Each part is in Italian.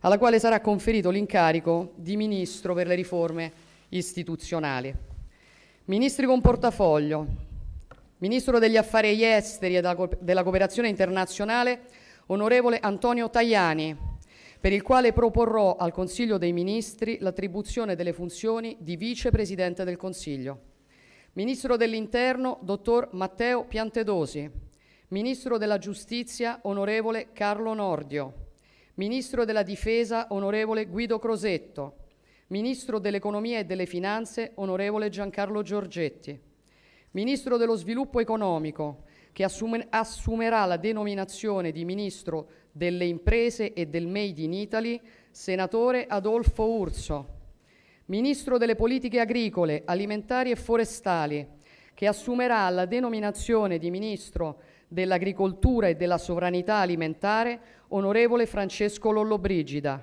alla quale sarà conferito l'incarico di Ministro per le riforme istituzionali. Ministri con portafoglio. Ministro degli Affari Esteri e della Cooperazione Internazionale, onorevole Antonio Tajani, per il quale proporrò al Consiglio dei Ministri l'attribuzione delle funzioni di Vice Presidente del Consiglio. Ministro dell'Interno, dottor Matteo Piantedosi. Ministro della Giustizia, onorevole Carlo Nordio. Ministro della Difesa, onorevole Guido Crosetto. Ministro dell'Economia e delle Finanze, onorevole Giancarlo Giorgetti. Ministro dello Sviluppo Economico, che assume, assumerà la denominazione di Ministro delle Imprese e del Made in Italy, senatore Adolfo Urso. Ministro delle Politiche Agricole, Alimentari e Forestali, che assumerà la denominazione di Ministro dell'Agricoltura e della Sovranità Alimentare, onorevole Francesco Lollobrigida.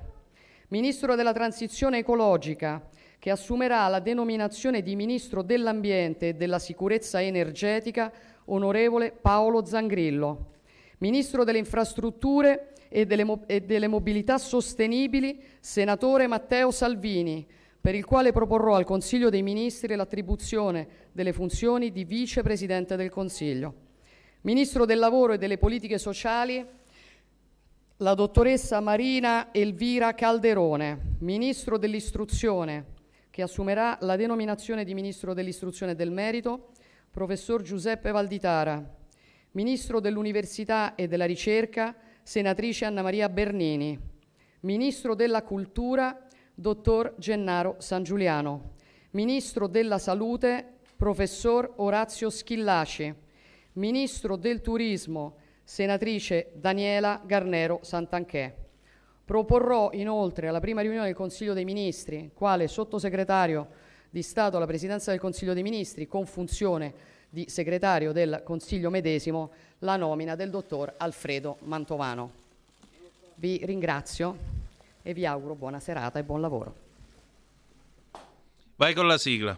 Ministro della Transizione Ecologica, che assumerà la denominazione di Ministro dell'Ambiente e della Sicurezza Energetica, onorevole Paolo Zangrillo. Ministro delle Infrastrutture e delle, e delle Mobilità Sostenibili, senatore Matteo Salvini, per il quale proporrò al Consiglio dei Ministri l'attribuzione delle funzioni di Vice Presidente del Consiglio. Ministro del Lavoro e delle Politiche Sociali, la dottoressa Marina Elvira Calderone, Ministro dell'Istruzione, che assumerà la denominazione di Ministro dell'Istruzione e del Merito, Professor Giuseppe Valditara, Ministro dell'Università e della Ricerca, Senatrice Anna Maria Bernini, Ministro della Cultura, Dottor Gennaro San Giuliano, Ministro della Salute, Professor Orazio Schillaci, Ministro del Turismo, senatrice Daniela Garnero Santanchè. Proporrò inoltre alla prima riunione del Consiglio dei Ministri, quale sottosegretario di Stato alla Presidenza del Consiglio dei Ministri, con funzione di segretario del Consiglio medesimo, la nomina del dottor Alfredo Mantovano. Vi ringrazio e vi auguro buona serata e buon lavoro. Vai con la sigla.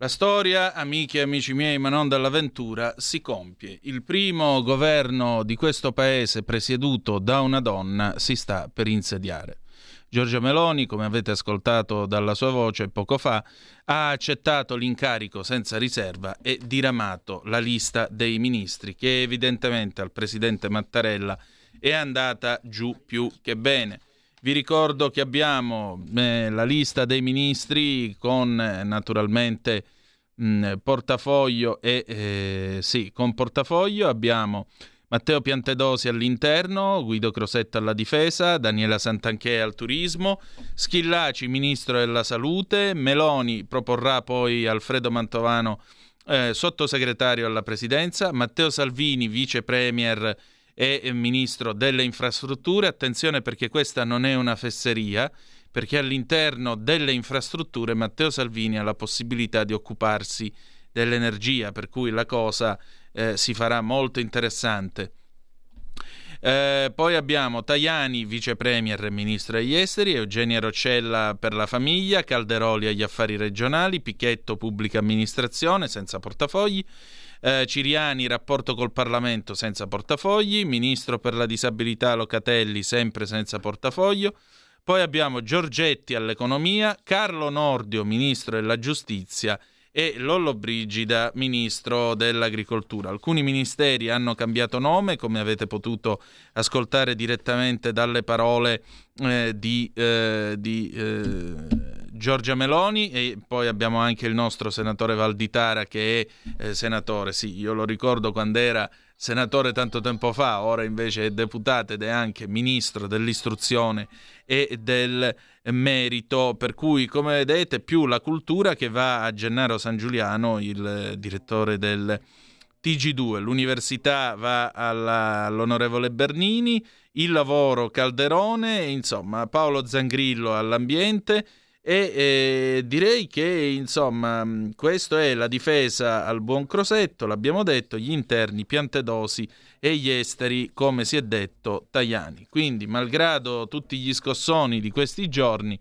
La storia, amiche e amici miei, ma non dall'avventura, si compie. Il primo governo di questo paese presieduto da una donna si sta per insediare. Giorgia Meloni, come avete ascoltato dalla sua voce poco fa, ha accettato l'incarico senza riserva e diramato la lista dei ministri, che evidentemente al presidente Mattarella è andata giù più che bene. Vi ricordo che abbiamo eh, la lista dei ministri con eh, naturalmente mh, mm, portafoglio e eh, sì, con portafoglio abbiamo Matteo Piantedosi all'interno, Guido Crosetto alla difesa, Daniela Santanché al turismo, Schillaci ministro della salute, Meloni proporrà poi Alfredo Mantovano eh, sottosegretario alla presidenza, Matteo Salvini vice premier e ministro delle infrastrutture. Attenzione perché questa non è una fesseria, perché all'interno delle infrastrutture Matteo Salvini ha la possibilità di occuparsi dell'energia, per cui la cosa eh, si farà molto interessante. Eh, poi abbiamo Tajani, vice premier e ministro degli esteri, Eugenia Roccella per la famiglia, Calderoli agli affari regionali, Pichetto pubblica amministrazione senza portafogli, eh, Ciriani rapporto col Parlamento senza portafogli, ministro per la disabilità Locatelli sempre senza portafoglio, poi abbiamo Giorgetti all'economia, Carlo Nordio ministro della giustizia e Lollo Brigida, ministro dell'agricoltura. Alcuni ministeri hanno cambiato nome, come avete potuto ascoltare direttamente dalle parole eh, di, eh, di eh, Giorgia Meloni e poi abbiamo anche il nostro senatore Valditara che è eh, senatore, sì, io lo ricordo quando era senatore tanto tempo fa, ora invece è deputato ed è anche ministro dell'istruzione e del merito, per cui come vedete più la cultura che va a Gennaro San Giuliano, il direttore del TG2, l'università va alla, all'onorevole Bernini, il lavoro Calderone, insomma Paolo Zangrillo all'ambiente e eh, direi che insomma questa è la difesa al buon Crosetto, l'abbiamo detto, gli interni Piantedosi e gli esteri, come si è detto, Tajani. Quindi, malgrado tutti gli scossoni di questi giorni,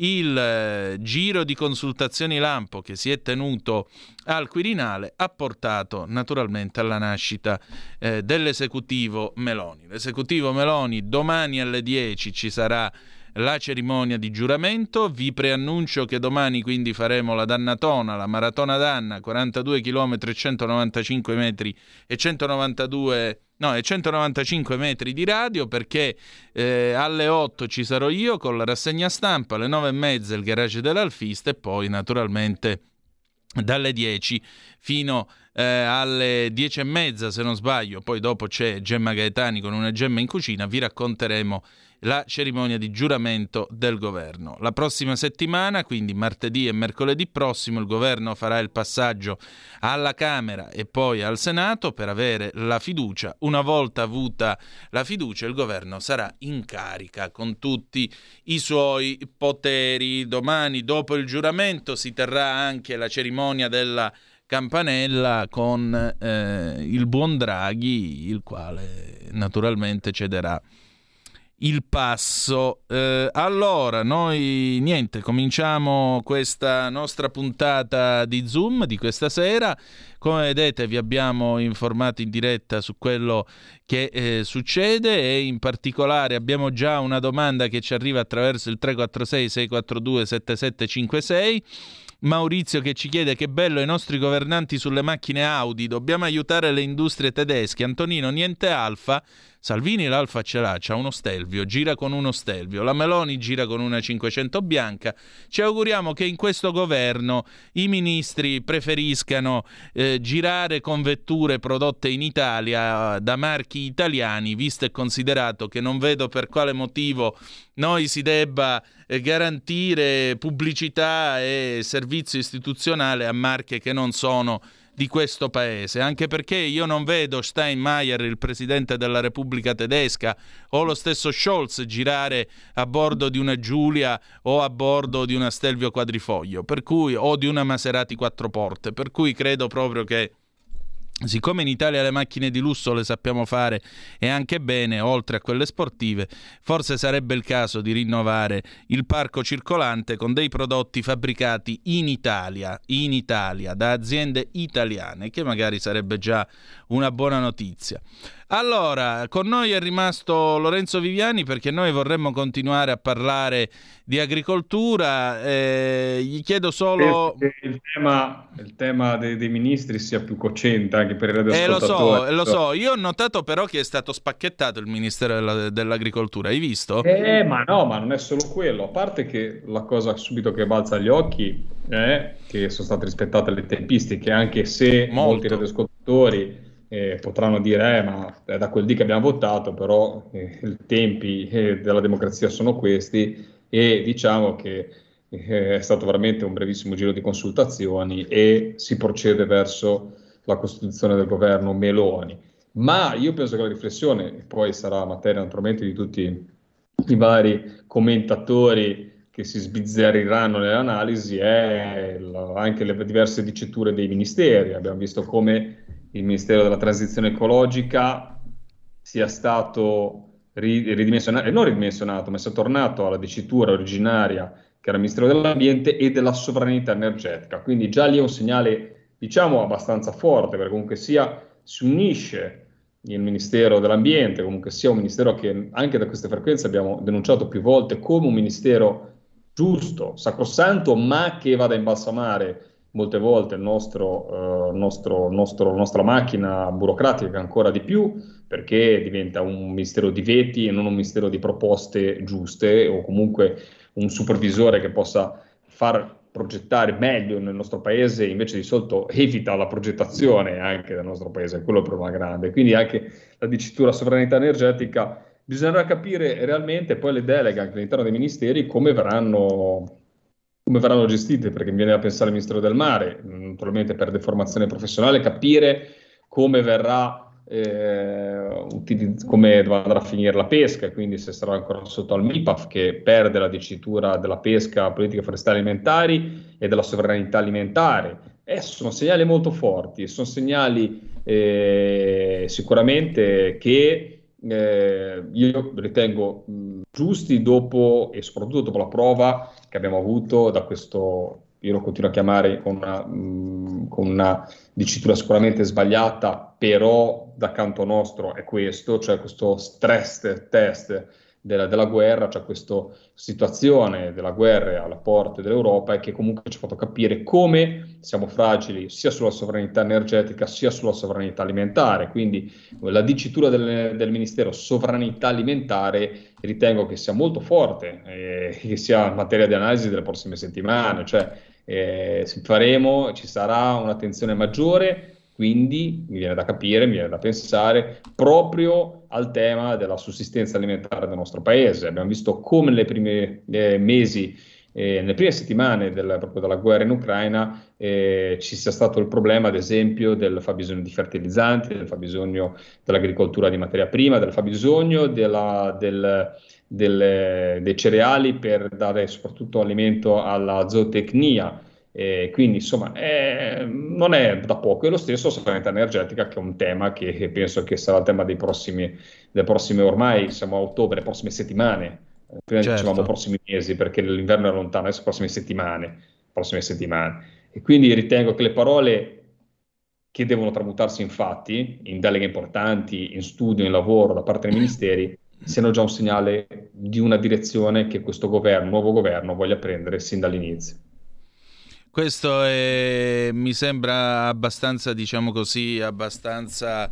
il eh, giro di consultazioni lampo che si è tenuto al Quirinale ha portato naturalmente alla nascita eh, dell'esecutivo Meloni. L'esecutivo Meloni domani alle 10 ci sarà la cerimonia di giuramento. Vi preannuncio che domani quindi faremo la Dannatona, la Maratona Danna, 42 km e 195 metri e 192 No, è 195 metri di radio perché eh, alle 8 ci sarò io con la rassegna stampa, alle 9 e mezza il garage dell'Alfista e poi naturalmente dalle 10 fino eh, alle 10 e mezza se non sbaglio, poi dopo c'è Gemma Gaetani con una gemma in cucina, vi racconteremo la cerimonia di giuramento del governo. La prossima settimana, quindi martedì e mercoledì prossimo, il governo farà il passaggio alla Camera e poi al Senato per avere la fiducia. Una volta avuta la fiducia, il governo sarà in carica con tutti i suoi poteri. Domani, dopo il giuramento, si terrà anche la cerimonia della campanella con eh, il buon Draghi, il quale naturalmente cederà il passo. Eh, allora, noi niente, cominciamo questa nostra puntata di Zoom di questa sera. Come vedete vi abbiamo informato in diretta su quello che eh, succede e in particolare abbiamo già una domanda che ci arriva attraverso il 346 642 7756 Maurizio che ci chiede che bello i nostri governanti sulle macchine Audi, dobbiamo aiutare le industrie tedesche. Antonino, niente alfa. Salvini l'alfa ce l'ha, c'ha uno stelvio, gira con uno stelvio. La Meloni gira con una 500 bianca. Ci auguriamo che in questo governo i ministri preferiscano eh, girare con vetture prodotte in Italia da marchi italiani, visto e considerato che non vedo per quale motivo noi si debba eh, garantire pubblicità e servizio istituzionale a marche che non sono di questo paese, anche perché io non vedo Steinmeier, il presidente della Repubblica tedesca, o lo stesso Scholz girare a bordo di una Giulia o a bordo di una Stelvio quadrifoglio, per cui, o di una Maserati quattro porte, per cui credo proprio che Siccome in Italia le macchine di lusso le sappiamo fare e anche bene, oltre a quelle sportive, forse sarebbe il caso di rinnovare il parco circolante con dei prodotti fabbricati in Italia, in Italia, da aziende italiane, che magari sarebbe già una buona notizia. Allora, con noi è rimasto Lorenzo Viviani perché noi vorremmo continuare a parlare di agricoltura. Eh, gli chiedo solo. Il tema, il tema dei, dei, ministri sia più cocente anche per il eh, lo so, lo so. Io ho notato però che è stato spacchettato il Ministero della, dell'Agricoltura. Hai visto? Eh, ma no, ma non è solo quello. A parte che la cosa subito che balza agli occhi è che sono state rispettate le tempistiche, anche se Molto. molti radioascoltatori eh, potranno dire eh, ma è da quel dì che abbiamo votato, però eh, i tempi eh, della democrazia sono questi e diciamo che eh, è stato veramente un brevissimo giro di consultazioni e si procede verso la costituzione del governo Meloni. Ma io penso che la riflessione, poi sarà materia naturalmente di tutti i vari commentatori che si sbizzarriranno nell'analisi, è anche le diverse diciture dei ministeri. Abbiamo visto come il Ministero della Transizione Ecologica sia stato ridimensionato, e non ridimensionato, ma sia tornato alla dicitura originaria che era il Ministero dell'Ambiente e della sovranità energetica. Quindi già lì è un segnale, diciamo, abbastanza forte, perché comunque sia si unisce il Ministero dell'Ambiente, comunque sia un Ministero che anche da queste frequenze abbiamo denunciato più volte come un Ministero giusto, sacrosanto, ma che vada a imbalsamare molte volte il nostro, eh, nostro, nostro, nostra macchina burocratica ancora di più, perché diventa un ministero di veti e non un ministero di proposte giuste o comunque un supervisore che possa far progettare meglio nel nostro paese, invece di solito evita la progettazione anche del nostro paese, quello è il problema grande. Quindi anche la dicitura sovranità energetica bisognerà capire realmente poi le deleghe anche all'interno dei ministeri come verranno come verranno gestite, perché mi viene da pensare al Ministero del Mare, naturalmente per deformazione professionale, capire come verrà eh, utilizz- come andrà a finire la pesca, quindi se sarà ancora sotto al MIPAF che perde la dicitura della pesca, politica forestale alimentari e della sovranità alimentare. Eh, sono segnali molto forti, sono segnali eh, sicuramente che eh, io ritengo mh, giusti dopo e soprattutto dopo la prova che abbiamo avuto da questo io lo continuo a chiamare con una, mh, con una, dicitura sicuramente sbagliata, però da canto nostro è questo, cioè questo stress test della, della guerra, cioè questa situazione della guerra alle porte dell'Europa e che comunque ci ha fatto capire come siamo fragili sia sulla sovranità energetica sia sulla sovranità alimentare. Quindi la dicitura del, del Ministero sovranità alimentare ritengo che sia molto forte e che sia materia di analisi delle prossime settimane, cioè eh, faremo, ci sarà un'attenzione maggiore quindi mi viene da capire, mi viene da pensare proprio al tema della sussistenza alimentare del nostro paese. Abbiamo visto come nei primi eh, mesi, eh, nelle prime settimane del, proprio della guerra in Ucraina eh, ci sia stato il problema, ad esempio, del fabbisogno di fertilizzanti, del fabbisogno dell'agricoltura di materia prima, del fabbisogno della, del, del, dei cereali per dare soprattutto alimento alla zootecnia eh, quindi insomma eh, non è da poco, e lo stesso sovranità energetica che è un tema che penso che sarà il tema dei prossimi, delle prossime ormai siamo a ottobre, prossime settimane, prima certo. dicevamo prossimi mesi perché l'inverno è lontano, adesso prossime settimane, prossime settimane. E quindi ritengo che le parole che devono tramutarsi in fatti, in deleghe importanti, in studio, in lavoro da parte dei ministeri, siano già un segnale di una direzione che questo governo, nuovo governo, voglia prendere sin dall'inizio. Questo è, mi sembra abbastanza, diciamo così, abbastanza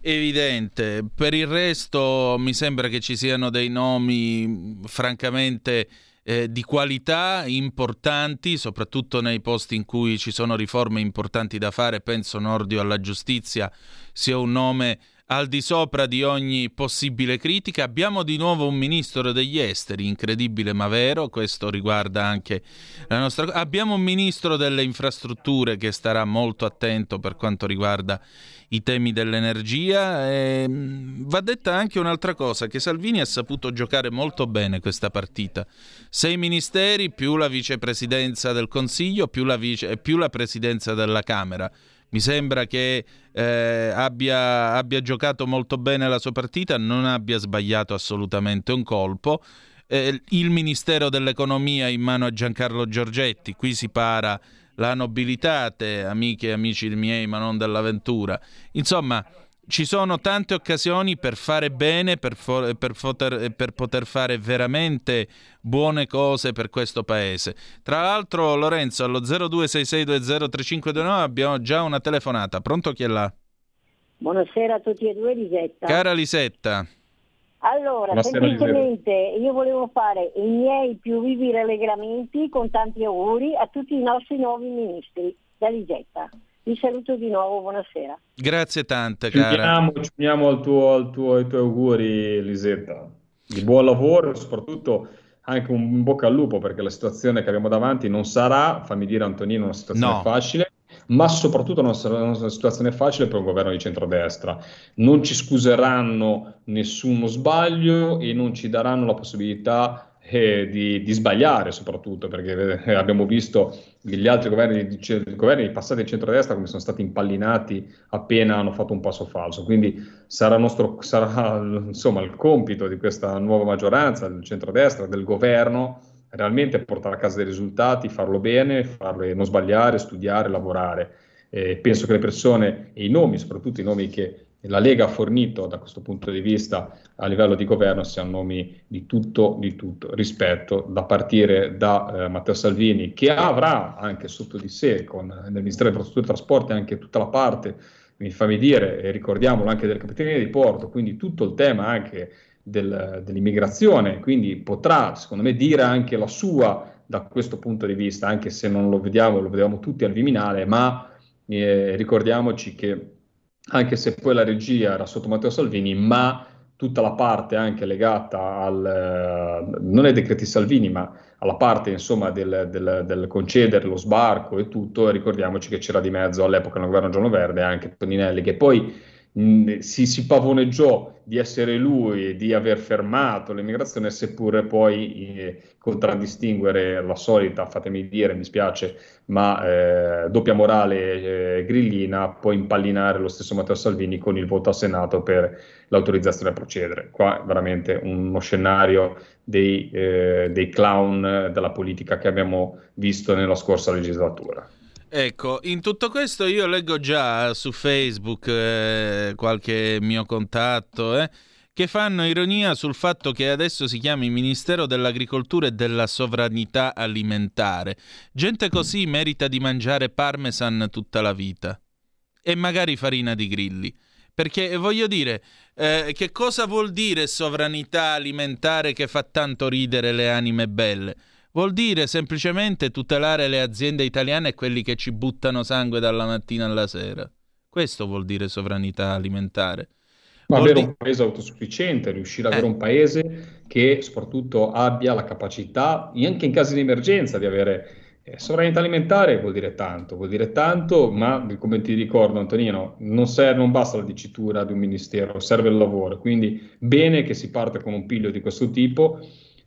evidente. Per il resto mi sembra che ci siano dei nomi francamente eh, di qualità importanti, soprattutto nei posti in cui ci sono riforme importanti da fare. Penso Nordio alla giustizia sia un nome al di sopra di ogni possibile critica. Abbiamo di nuovo un ministro degli esteri, incredibile ma vero, questo riguarda anche la nostra... Abbiamo un ministro delle infrastrutture che starà molto attento per quanto riguarda i temi dell'energia. E... Mm, va detta anche un'altra cosa, che Salvini ha saputo giocare molto bene questa partita. Sei ministeri più la vicepresidenza del Consiglio più la, vice... più la presidenza della Camera mi sembra che eh, abbia, abbia, giocato molto bene la sua partita, non abbia sbagliato assolutamente un colpo. Eh, il Ministero dell'Economia in mano a Giancarlo Giorgetti, qui si para la nobilitate, amiche e amici miei, ma non dell'avventura. Insomma, ci sono tante occasioni per fare bene, per, fo- per, poter, per, poter, fare veramente buone cose per questo paese. Tra l'altro, Lorenzo, allo 0266203529 abbiamo già una telefonata. Pronto chi è là? Buonasera a tutti e due, Lisetta. Cara Lisetta. Allora, Buonasera, semplicemente io volevo fare i miei più vivi rallegramenti con tanti auguri a tutti i nostri nuovi ministri da Lisetta. Vi saluto di nuovo, buonasera. Grazie tante, cara. Ci uniamo, ci uniamo al tuo, al tuo, ai tuoi auguri, Lisetta. Di buon lavoro e soprattutto anche un bocca al lupo perché la situazione che abbiamo davanti non sarà, fammi dire Antonino, una situazione no. facile, ma soprattutto non sarà una situazione facile per un governo di centrodestra. Non ci scuseranno nessuno sbaglio e non ci daranno la possibilità eh, di, di, sbagliare soprattutto, perché eh, abbiamo visto gli altri governi, i governi passati di centrodestra come sono stati impallinati appena hanno fatto un passo falso. Quindi sarà, nostro, sarà insomma, il compito di questa nuova maggioranza, del centrodestra, del governo, realmente portare a casa dei risultati, farlo bene, farlo, non sbagliare, studiare, lavorare. Eh, penso che le persone e i nomi, soprattutto i nomi che la Lega ha fornito da questo punto di vista a livello di governo siano nomi di tutto, di tutto. Rispetto, da partire da eh, Matteo Salvini, che avrà anche sotto di sé, con, nel Ministero delle Infrastrutture e Trasporti, anche tutta la parte, mi fammi dire, e ricordiamolo anche delle capitanerie di porto, quindi tutto il tema anche del, dell'immigrazione, quindi potrà, secondo me, dire anche la sua da questo punto di vista, anche se non lo vediamo, lo vediamo tutti al Viminale, ma eh, ricordiamoci che anche se poi la regia era sotto Matteo Salvini, ma tutta la parte anche legata al, non ai decreti Salvini, ma alla parte insomma del, del, del, concedere lo sbarco e tutto, ricordiamoci che c'era di mezzo all'epoca nel governo giallo-verde anche Toninelli, che poi si, si pavoneggiò di essere lui e di aver fermato l'immigrazione, seppure poi eh, contraddistinguere la solita, fatemi dire, mi spiace, ma eh, doppia morale eh, grillina, poi impallinare lo stesso Matteo Salvini con il voto al Senato per l'autorizzazione a procedere. Qua veramente uno scenario dei, eh, dei clown della politica che abbiamo visto nella scorsa legislatura. Ecco, in tutto questo io leggo già su Facebook eh, qualche mio contatto eh, che fanno ironia sul fatto che adesso si chiami Ministero dell'Agricoltura e della Sovranità Alimentare. Gente così merita di mangiare parmesan tutta la vita e magari farina di grilli. Perché voglio dire, eh, che cosa vuol dire sovranità alimentare che fa tanto ridere le anime belle? Vuol dire semplicemente tutelare le aziende italiane e quelli che ci buttano sangue dalla mattina alla sera. Questo vuol dire sovranità alimentare. Ma avere un paese autosufficiente, riuscire ad eh. avere un paese che soprattutto abbia la capacità, anche in caso di emergenza, di avere eh, sovranità alimentare vuol dire tanto, vuol dire tanto, ma come ti ricordo Antonino, non, serve, non basta la dicitura di un ministero, serve il lavoro, quindi bene che si parte con un piglio di questo tipo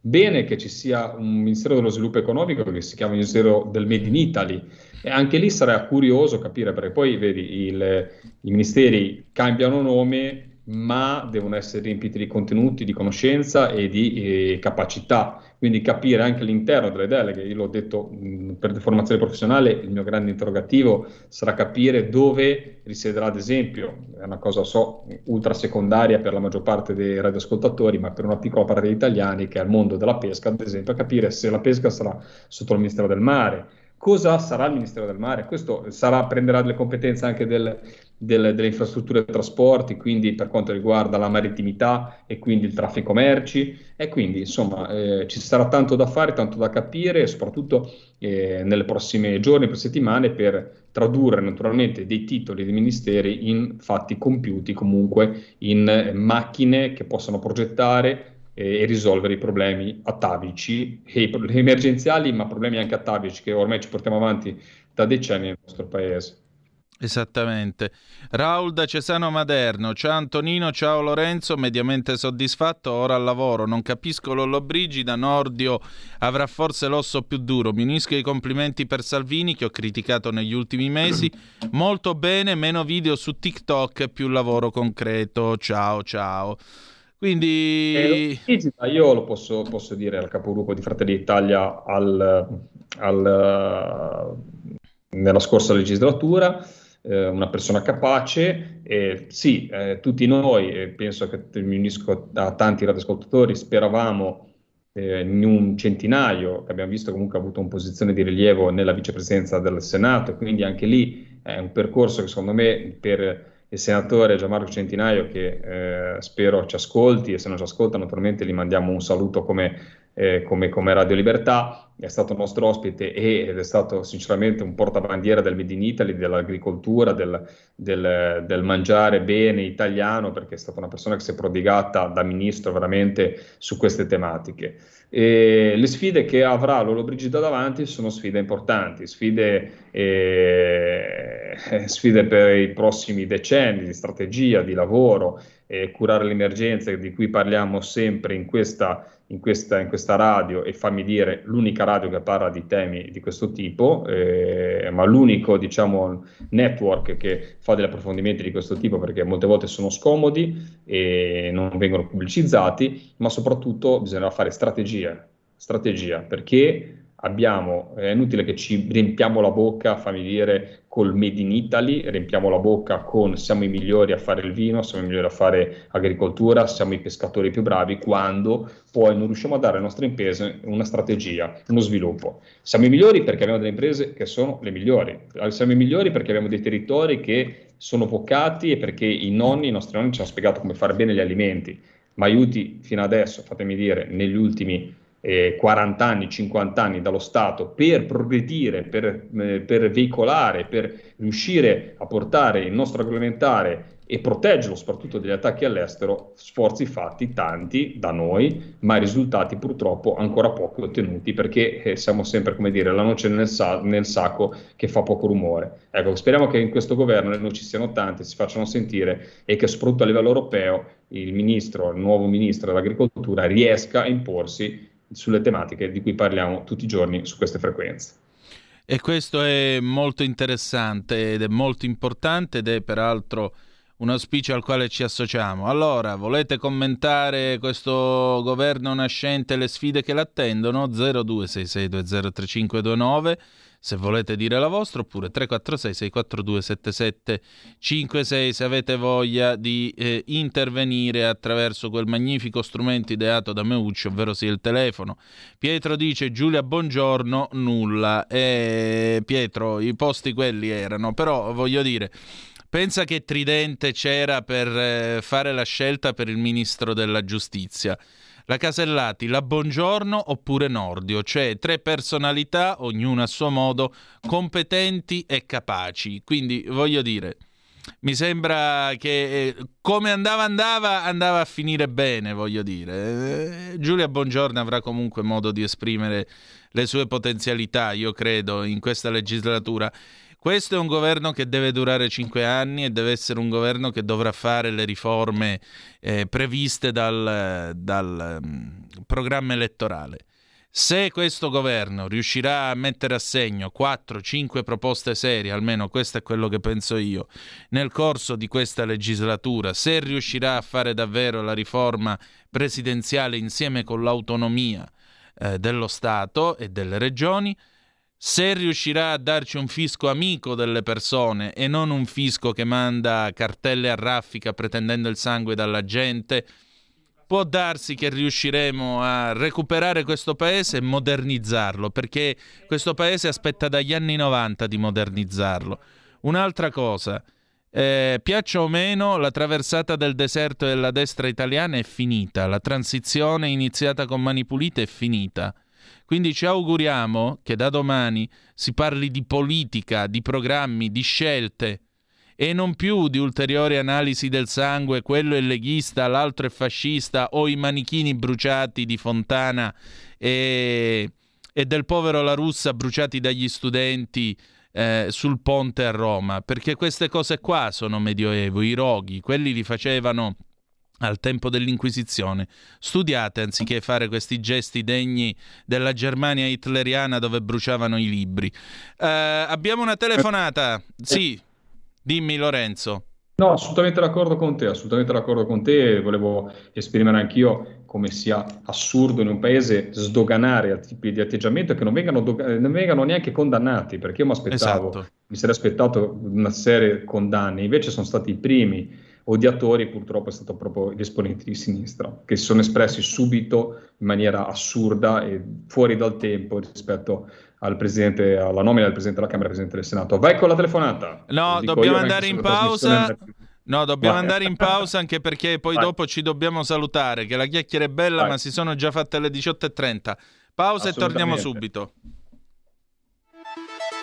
Bene che ci sia un Ministero dello Sviluppo Economico che si chiama Ministero del Made in Italy e anche lì sarà curioso capire perché poi vedi il, i ministeri cambiano nome ma devono essere riempiti di contenuti, di conoscenza e di eh, capacità. Quindi capire anche all'interno delle deleghe, io l'ho detto mh, per formazione professionale, il mio grande interrogativo sarà capire dove risiederà, ad esempio, è una cosa so ultra secondaria per la maggior parte dei radioascoltatori, ma per una piccola parte degli italiani che è il mondo della pesca, ad esempio, capire se la pesca sarà sotto il Ministero del Mare, cosa sarà il Ministero del Mare? Questo sarà, prenderà delle competenze anche del, del, delle infrastrutture e trasporti, quindi per quanto riguarda la marittimità e quindi il traffico merci e quindi insomma eh, ci sarà tanto da fare, tanto da capire soprattutto eh, nelle prossime giorni, per settimane per tradurre naturalmente dei titoli di ministeri in fatti compiuti comunque in eh, macchine che possano progettare e risolvere i problemi atavici e emergenziali, ma problemi anche atavici che ormai ci portiamo avanti da decenni nel nostro paese. Esattamente. Raul da Cesano Maderno, ciao Antonino, ciao Lorenzo, mediamente soddisfatto, ora al lavoro, non capisco Lollobrigida, Nordio avrà forse l'osso più duro, mi unisco ai complimenti per Salvini che ho criticato negli ultimi mesi, molto bene, meno video su TikTok più lavoro concreto, ciao ciao. Quindi... Eh, io lo posso, posso, dire al capogruppo di Fratelli d'Italia al, al, nella scorsa legislatura, eh, una persona capace. Eh, sì, eh, tutti noi, e penso che mi unisco a tanti radioascoltatori, speravamo eh, in un centinaio, che abbiamo visto comunque ha avuto una posizione di rilievo nella vicepresidenza del Senato, quindi anche lì è un percorso che secondo me per il senatore Gianmarco Centinaio che eh, spero ci ascolti e se non ci ascolta naturalmente gli mandiamo un saluto come, eh, come, come Radio Libertà, è stato nostro ospite ed è stato sinceramente un portabandiera del Made in Italy, dell'agricoltura, del, del, del, mangiare bene italiano, perché è stata una persona che si è prodigata da ministro veramente su queste tematiche. E le sfide che avrà Lolo Brigida davanti sono sfide importanti, sfide, eh, sfide per i prossimi decenni di strategia, di lavoro, eh, curare le emergenze di cui parliamo sempre in questa in questa, in questa, radio e fammi dire l'unica radio che parla di temi di questo tipo, eh, ma l'unico diciamo, network che fa degli approfondimenti di questo tipo perché molte volte sono scomodi e non vengono pubblicizzati, ma soprattutto bisogna fare strategia, strategia perché abbiamo, è inutile che ci riempiamo la bocca, fammi dire, col Made in Italy, riempiamo la bocca con siamo i migliori a fare il vino, siamo i migliori a fare agricoltura, siamo i pescatori più bravi, quando poi non riusciamo a dare alle nostre imprese una strategia, uno sviluppo. Siamo i migliori perché abbiamo delle imprese che sono le migliori, siamo i migliori perché abbiamo dei territori che sono vocati e perché i nonni, i nostri nonni ci hanno spiegato come fare bene gli alimenti, ma aiuti fino adesso, fatemi dire, negli ultimi eh, 40 anni, 50 anni dallo Stato per progredire, per, eh, per, veicolare, per riuscire a portare il nostro agroalimentare e proteggerlo soprattutto dagli attacchi all'estero, sforzi fatti tanti da noi, ma risultati purtroppo ancora poco ottenuti perché eh, siamo sempre, come dire, la noce nel, sa- nel, sacco che fa poco rumore. Ecco, speriamo che in questo governo le noci siano tante, si facciano sentire e che soprattutto a livello europeo il ministro, il nuovo ministro dell'agricoltura riesca a imporsi sulle tematiche di cui parliamo tutti i giorni su queste frequenze. E questo è molto interessante ed è molto importante ed è peraltro un auspicio al quale ci associamo. Allora, volete commentare questo governo nascente e le sfide che l'attendono? 0266203529 se volete dire la vostra oppure 346 642 7756 se avete voglia di eh, intervenire attraverso quel magnifico strumento ideato da Meucci, ovvero sia il telefono. Pietro dice Giulia buongiorno, nulla. E Pietro, i posti quelli erano, però voglio dire Pensa che Tridente c'era per eh, fare la scelta per il ministro della giustizia. La Casellati, la Buongiorno oppure Nordio, cioè tre personalità, ognuna a suo modo, competenti e capaci. Quindi voglio dire, mi sembra che eh, come andava andava andava a finire bene, voglio dire. Eh, Giulia Buongiorno avrà comunque modo di esprimere le sue potenzialità, io credo, in questa legislatura. Questo è un governo che deve durare cinque anni e deve essere un governo che dovrà fare le riforme eh, previste dal, dal um, programma elettorale. Se questo governo riuscirà a mettere a segno 4-5 proposte serie, almeno questo è quello che penso io, nel corso di questa legislatura, se riuscirà a fare davvero la riforma presidenziale insieme con l'autonomia eh, dello Stato e delle regioni, se riuscirà a darci un fisco amico delle persone e non un fisco che manda cartelle a raffica pretendendo il sangue dalla gente, può darsi che riusciremo a recuperare questo paese e modernizzarlo, perché questo paese aspetta dagli anni 90 di modernizzarlo. Un'altra cosa, eh, piaccia o meno, la traversata del deserto della destra italiana è finita, la transizione iniziata con Mani Pulite è finita. Quindi ci auguriamo che da domani si parli di politica, di programmi, di scelte e non più di ulteriori analisi del sangue, quello è leghista, l'altro è fascista o i manichini bruciati di Fontana e, e del povero La Russa bruciati dagli studenti eh, sul ponte a Roma, perché queste cose qua sono medioevo, i roghi, quelli li facevano al tempo dell'Inquisizione. Studiate anziché fare questi gesti degni della Germania hitleriana dove bruciavano i libri. Uh, abbiamo una telefonata. Sì, dimmi Lorenzo. No, assolutamente d'accordo con te, assolutamente d'accordo con te. Volevo esprimere anch'io come sia assurdo in un paese sdoganare tipi di atteggiamento che non vengano, non vengano neanche condannati, perché io mi aspettavo, esatto. mi sarei aspettato una serie di condanne, invece sono stati i primi odiatori purtroppo è stato proprio gli esponenti di sinistra, che si sono espressi subito in maniera assurda e fuori dal tempo rispetto al presidente, alla nomina del presidente della Camera e del presidente del Senato. Vai con la telefonata. No, dobbiamo andare in pausa. No, dobbiamo Vai. andare in pausa anche perché poi Vai. dopo ci dobbiamo salutare, che la chiacchiera è bella, Vai. ma si sono già fatte le 18.30. Pausa e torniamo subito.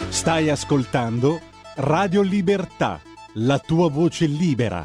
Stai ascoltando Radio Libertà, la tua voce libera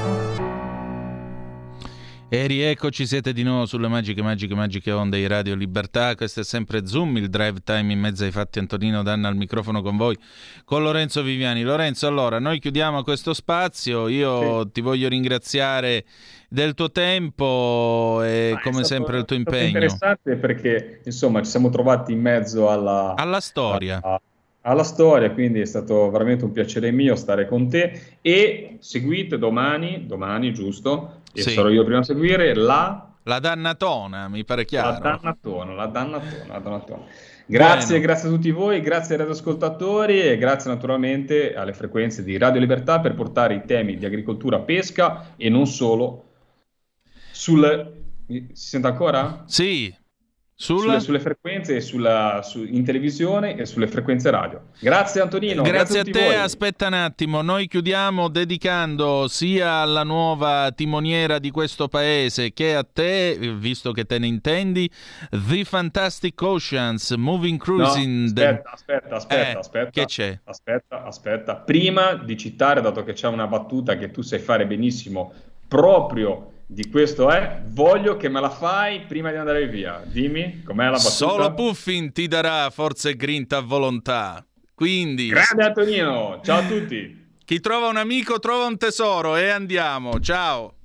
E rieccoci, siete di nuovo sulle magiche, magiche, magiche onde di Radio Libertà. Questo è sempre Zoom, il drive time in mezzo ai fatti. Antonino Danna al microfono con voi, con Lorenzo Viviani. Lorenzo, allora, noi chiudiamo questo spazio. Io sì. ti voglio ringraziare del tuo tempo e Ma come sempre il tuo impegno. È interessante perché, insomma, ci siamo trovati in mezzo alla... Alla storia. A, alla storia, quindi è stato veramente un piacere mio stare con te e seguite domani, domani giusto, e sì. sarò io prima a seguire la... La dannatona, mi pare chiaro. La dannatona, la dannatona, la dannatona. Grazie, Bene. grazie a tutti voi, grazie ai radioascoltatori e grazie naturalmente alle frequenze di Radio Libertà per portare i temi di agricoltura, pesca e non solo sul... Si sente ancora? Sì, sulla... Sulle, sulle, frequenze sulla, su, in televisione e sulle frequenze radio. Grazie Antonino. Grazie, grazie a, a te. Voi. Aspetta un attimo, noi chiudiamo dedicando sia alla nuova timoniera di questo paese che a te, visto che te ne intendi, The Fantastic Oceans, Moving Cruising. No, aspetta, aspetta, aspetta, eh, aspetta. Che c'è? Aspetta, aspetta. Prima di citare, dato che c'è una battuta che tu sai fare benissimo, proprio di questo è voglio che me la fai prima di andare via. Dimmi com'è la battuta. Solo Puffin ti darà forza e grinta a volontà. Quindi Grande Antonino, ciao a tutti. Chi trova un amico trova un tesoro e andiamo. Ciao.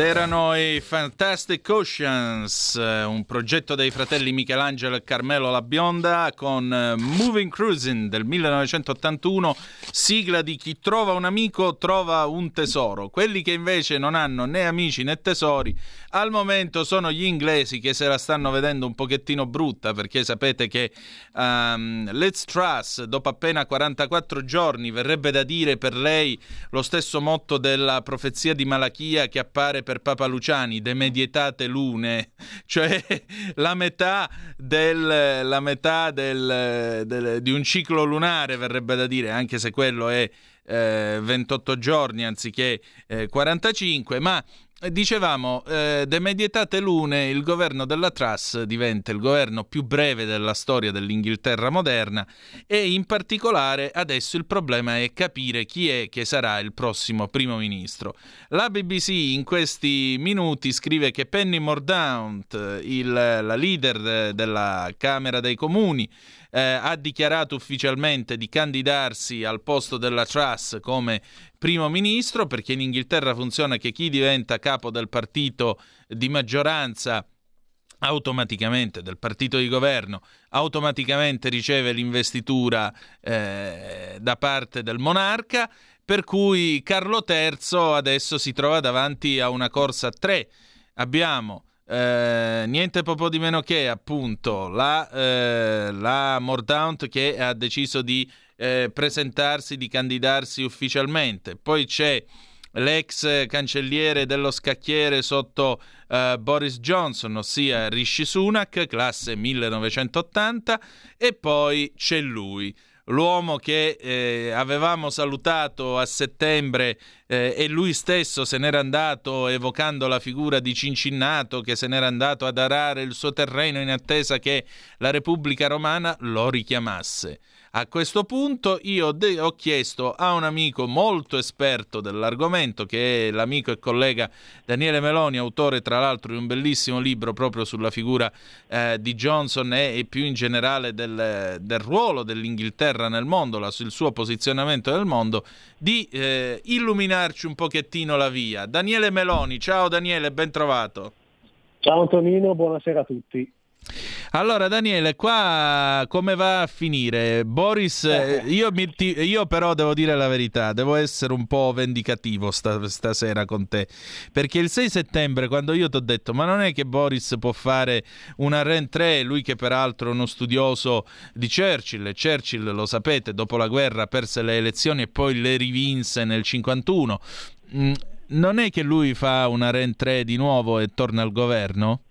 Erano i Fantastic Oceans, eh, un progetto dei fratelli Michelangelo e Carmelo La Bionda con eh, Moving Cruising del 1981, sigla di chi trova un amico trova un tesoro. Quelli che invece non hanno né amici né tesori, al momento sono gli inglesi che se la stanno vedendo un pochettino brutta perché sapete che um, Let's Truss dopo appena 44 giorni verrebbe da dire per lei lo stesso motto della profezia di Malachia che appare per Papa Luciani, de medietate lune, cioè la metà, del, la metà del, del, di un ciclo lunare verrebbe da dire, anche se quello è eh, 28 giorni anziché eh, 45, ma Dicevamo, eh, de medietate lune il governo della Truss diventa il governo più breve della storia dell'Inghilterra moderna e in particolare adesso il problema è capire chi è che sarà il prossimo primo ministro. La BBC in questi minuti scrive che Penny Mordaunt, il, la leader della Camera dei Comuni, eh, ha dichiarato ufficialmente di candidarsi al posto della Truss come primo ministro, perché in Inghilterra funziona che chi diventa capo del partito di maggioranza automaticamente del partito di governo, automaticamente riceve l'investitura eh, da parte del monarca, per cui Carlo III adesso si trova davanti a una corsa a tre. Abbiamo eh, niente po' di meno che appunto la, eh, la Mordaunt che ha deciso di eh, presentarsi, di candidarsi ufficialmente. Poi c'è l'ex cancelliere dello scacchiere sotto uh, Boris Johnson, ossia Rishi Sunak, classe 1980, e poi c'è lui l'uomo che eh, avevamo salutato a settembre eh, e lui stesso se n'era andato evocando la figura di Cincinnato che se n'era andato ad arare il suo terreno in attesa che la Repubblica Romana lo richiamasse. A questo punto io de- ho chiesto a un amico molto esperto dell'argomento, che è l'amico e collega Daniele Meloni, autore tra l'altro di un bellissimo libro proprio sulla figura eh, di Johnson e, e, più in generale del, del, ruolo dell'Inghilterra nel mondo, la, il suo posizionamento nel mondo, di eh, illuminarci un pochettino la via. Daniele Meloni, ciao Daniele, ben trovato. Ciao Antonino, buonasera a tutti. Allora Daniele, qua come va a finire? Boris, eh. io, mi, io, però devo dire la verità, devo essere un po' vendicativo sta, stasera con te, perché il 6 settembre quando io ti ho detto ma non è che Boris può fare una rentrée, lui che peraltro è uno studioso di Churchill, Churchill lo sapete, dopo la guerra perse le elezioni e poi le rivinse nel 51, mm, non è che lui fa una rentrée di nuovo e torna al governo?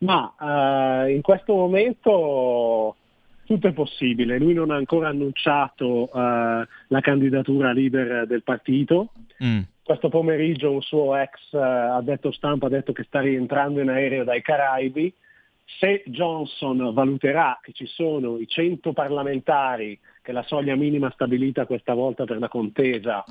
Ma uh, in questo momento tutto è possibile. Lui non ha ancora annunciato uh, la candidatura leader del partito. Mm. Questo pomeriggio un suo ex uh, addetto stampa ha detto che sta rientrando in aereo dai Caraibi. Se Johnson valuterà che ci sono i 100 parlamentari, che è la soglia minima stabilita questa volta per la contesa,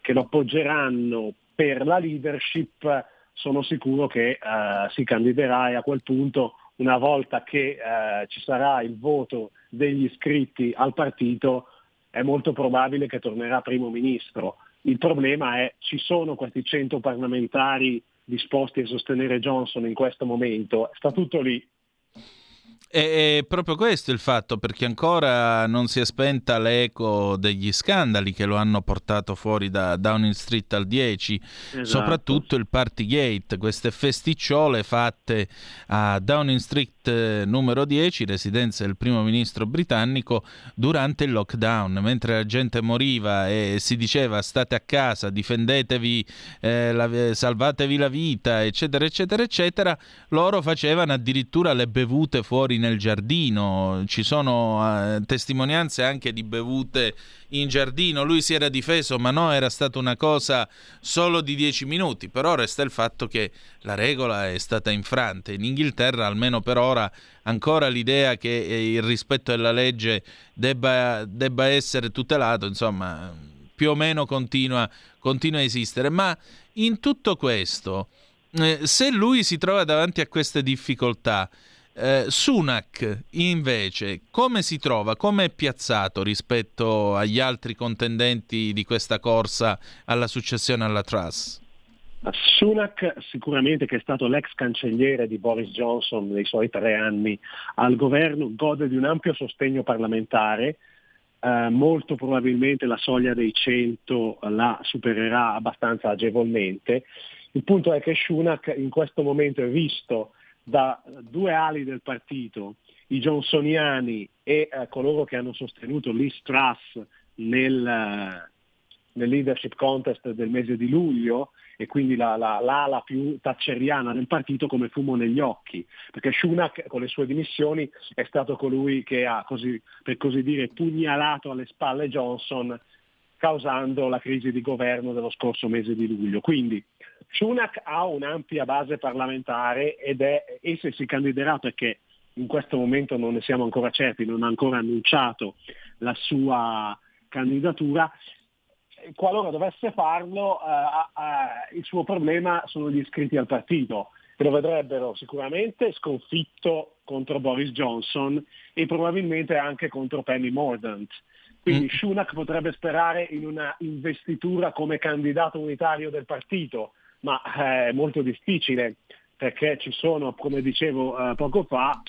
che lo appoggeranno per la leadership, sono sicuro che uh, si candiderà e a quel punto, una volta che uh, ci sarà il voto degli iscritti al partito, è molto probabile che tornerà primo ministro. Il problema è ci sono questi 100 parlamentari disposti a sostenere Johnson in questo momento, sta tutto lì. È proprio questo il fatto, perché ancora non si è spenta l'eco degli scandali che lo hanno portato fuori da Downing Street al 10, esatto. soprattutto il Partygate, queste festicciole fatte a Downing Street eh, numero 10, residenza del primo ministro britannico, durante il lockdown, mentre la gente moriva e si diceva state a casa, difendetevi, eh, la, salvatevi la vita, eccetera, eccetera, eccetera, loro facevano addirittura le bevute fuori nel giardino, ci sono eh, testimonianze anche di bevute in giardino, lui si era difeso ma no, era stata una cosa solo di dieci minuti, però resta il fatto che la regola è stata infranta, in Inghilterra almeno per ora ancora l'idea che eh, il rispetto della legge debba, debba essere tutelato, insomma più o meno continua, continua a esistere, ma in tutto questo, eh, se lui si trova davanti a queste difficoltà, eh, Sunak invece come si trova, come è piazzato rispetto agli altri contendenti di questa corsa alla successione alla Truss? Sunak sicuramente che è stato l'ex cancelliere di Boris Johnson nei suoi tre anni al governo gode di un ampio sostegno parlamentare, eh, molto probabilmente la soglia dei 100 la supererà abbastanza agevolmente. Il punto è che Sunak in questo momento è visto da due ali del partito, i johnsoniani e eh, coloro che hanno sostenuto Liz Truss nel, nel, leadership contest del mese di luglio e quindi la, la, l'ala più tacceriana del partito come fumo negli occhi, perché Schunak con le sue dimissioni è stato colui che ha, così, per così dire, pugnalato alle spalle Johnson causando la crisi di governo dello scorso mese di luglio. Quindi Sunak ha un'ampia base parlamentare ed è, e se si candiderà perché in questo momento non ne siamo ancora certi, non ha ancora annunciato la sua candidatura, qualora dovesse farlo eh, eh, il suo problema sono gli iscritti al partito che lo vedrebbero sicuramente sconfitto contro Boris Johnson e probabilmente anche contro Penny Mordaunt. Quindi mm. Schunak potrebbe sperare in una investitura come candidato unitario del partito, ma eh, è molto difficile perché ci sono, come dicevo eh, poco fa,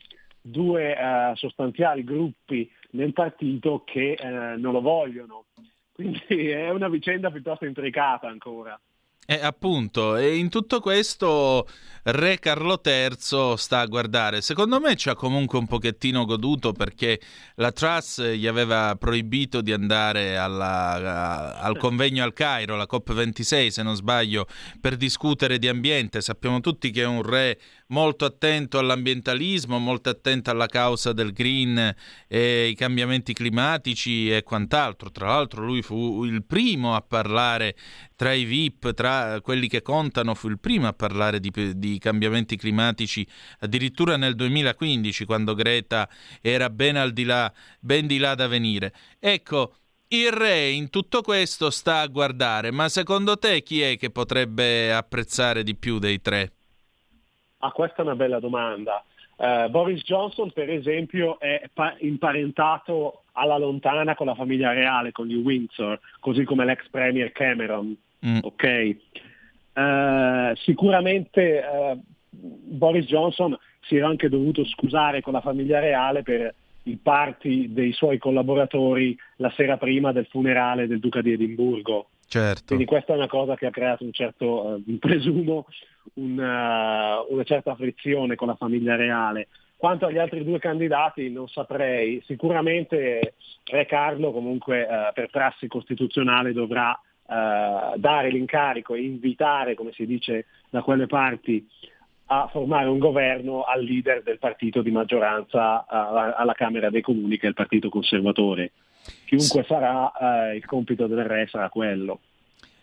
due eh, sostanziali gruppi nel partito che eh, non lo vogliono. Quindi è una vicenda piuttosto intricata ancora. Eh, appunto, e in tutto questo Re Carlo III sta a guardare. Secondo me ci ha comunque un pochettino goduto perché la Truss gli aveva proibito di andare alla, al convegno al Cairo, la COP26 se non sbaglio, per discutere di ambiente. Sappiamo tutti che è un re molto attento all'ambientalismo, molto attento alla causa del green e i cambiamenti climatici e quant'altro. Tra l'altro lui fu il primo a parlare tra i VIP, tra quelli che contano, fu il primo a parlare di, di cambiamenti climatici addirittura nel 2015 quando Greta era ben al di là, ben di là da venire. Ecco, il re in tutto questo sta a guardare, ma secondo te chi è che potrebbe apprezzare di più dei tre? Ah, questa è una bella domanda. Uh, Boris Johnson, per esempio, è pa- imparentato alla lontana con la famiglia reale, con gli Windsor, così come l'ex premier Cameron. Mm. Okay? Uh, sicuramente uh, Boris Johnson si era anche dovuto scusare con la famiglia reale per i parti dei suoi collaboratori la sera prima del funerale del duca di Edimburgo. Certo. Quindi questa è una cosa che ha creato un certo, presumo, una, una certa frizione con la famiglia reale. Quanto agli altri due candidati non saprei, sicuramente Re Carlo comunque uh, per prassi costituzionale dovrà uh, dare l'incarico e invitare, come si dice da quelle parti, a formare un governo al leader del partito di maggioranza uh, alla Camera dei Comuni, che è il Partito Conservatore. Chiunque sarà, uh, il compito del re sarà quello.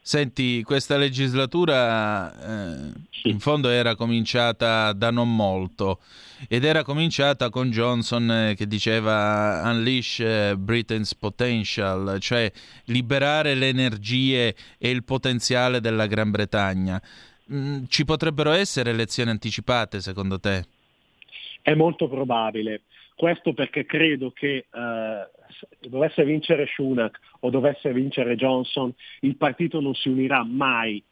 Senti, questa legislatura eh, sì. in fondo era cominciata da non molto ed era cominciata con Johnson eh, che diceva unleash eh, Britain's potential, cioè liberare le energie e il potenziale della Gran Bretagna. Mm, ci potrebbero essere elezioni anticipate secondo te? È molto probabile. Questo perché credo che eh, dovesse vincere Schunak o dovesse vincere Johnson, il partito non si unirà mai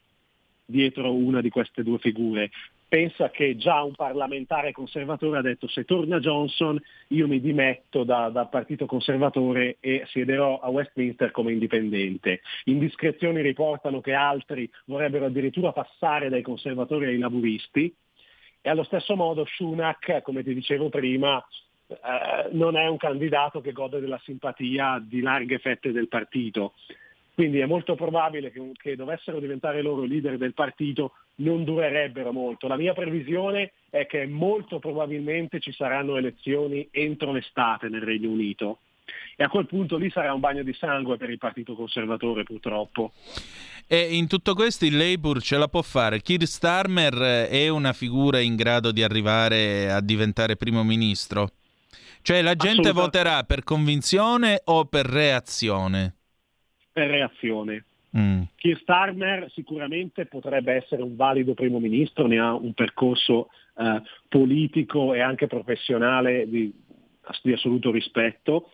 dietro una di queste due figure. Pensa che già un parlamentare conservatore ha detto se torna Johnson io mi dimetto da, dal partito conservatore e siederò a Westminster come indipendente. Indiscrezioni riportano che altri vorrebbero addirittura passare dai conservatori ai laburisti e allo stesso modo Schunak, come ti dicevo prima, eh, non è un candidato che gode della simpatia di larghe fette del partito. Quindi è molto probabile che, che, dovessero diventare loro leader del partito non durerebbero molto. La mia previsione è che molto probabilmente ci saranno elezioni entro l'estate nel Regno Unito. E a quel punto lì sarà un bagno di sangue per il Partito Conservatore, purtroppo. E in tutto questo il Labour ce la può fare. Keir Starmer è una figura in grado di arrivare a diventare primo ministro? Cioè la gente voterà per convinzione o per reazione? Per reazione. Mm. Keir Starmer sicuramente potrebbe essere un valido primo ministro, ne ha un percorso eh, politico e anche professionale di, di assoluto rispetto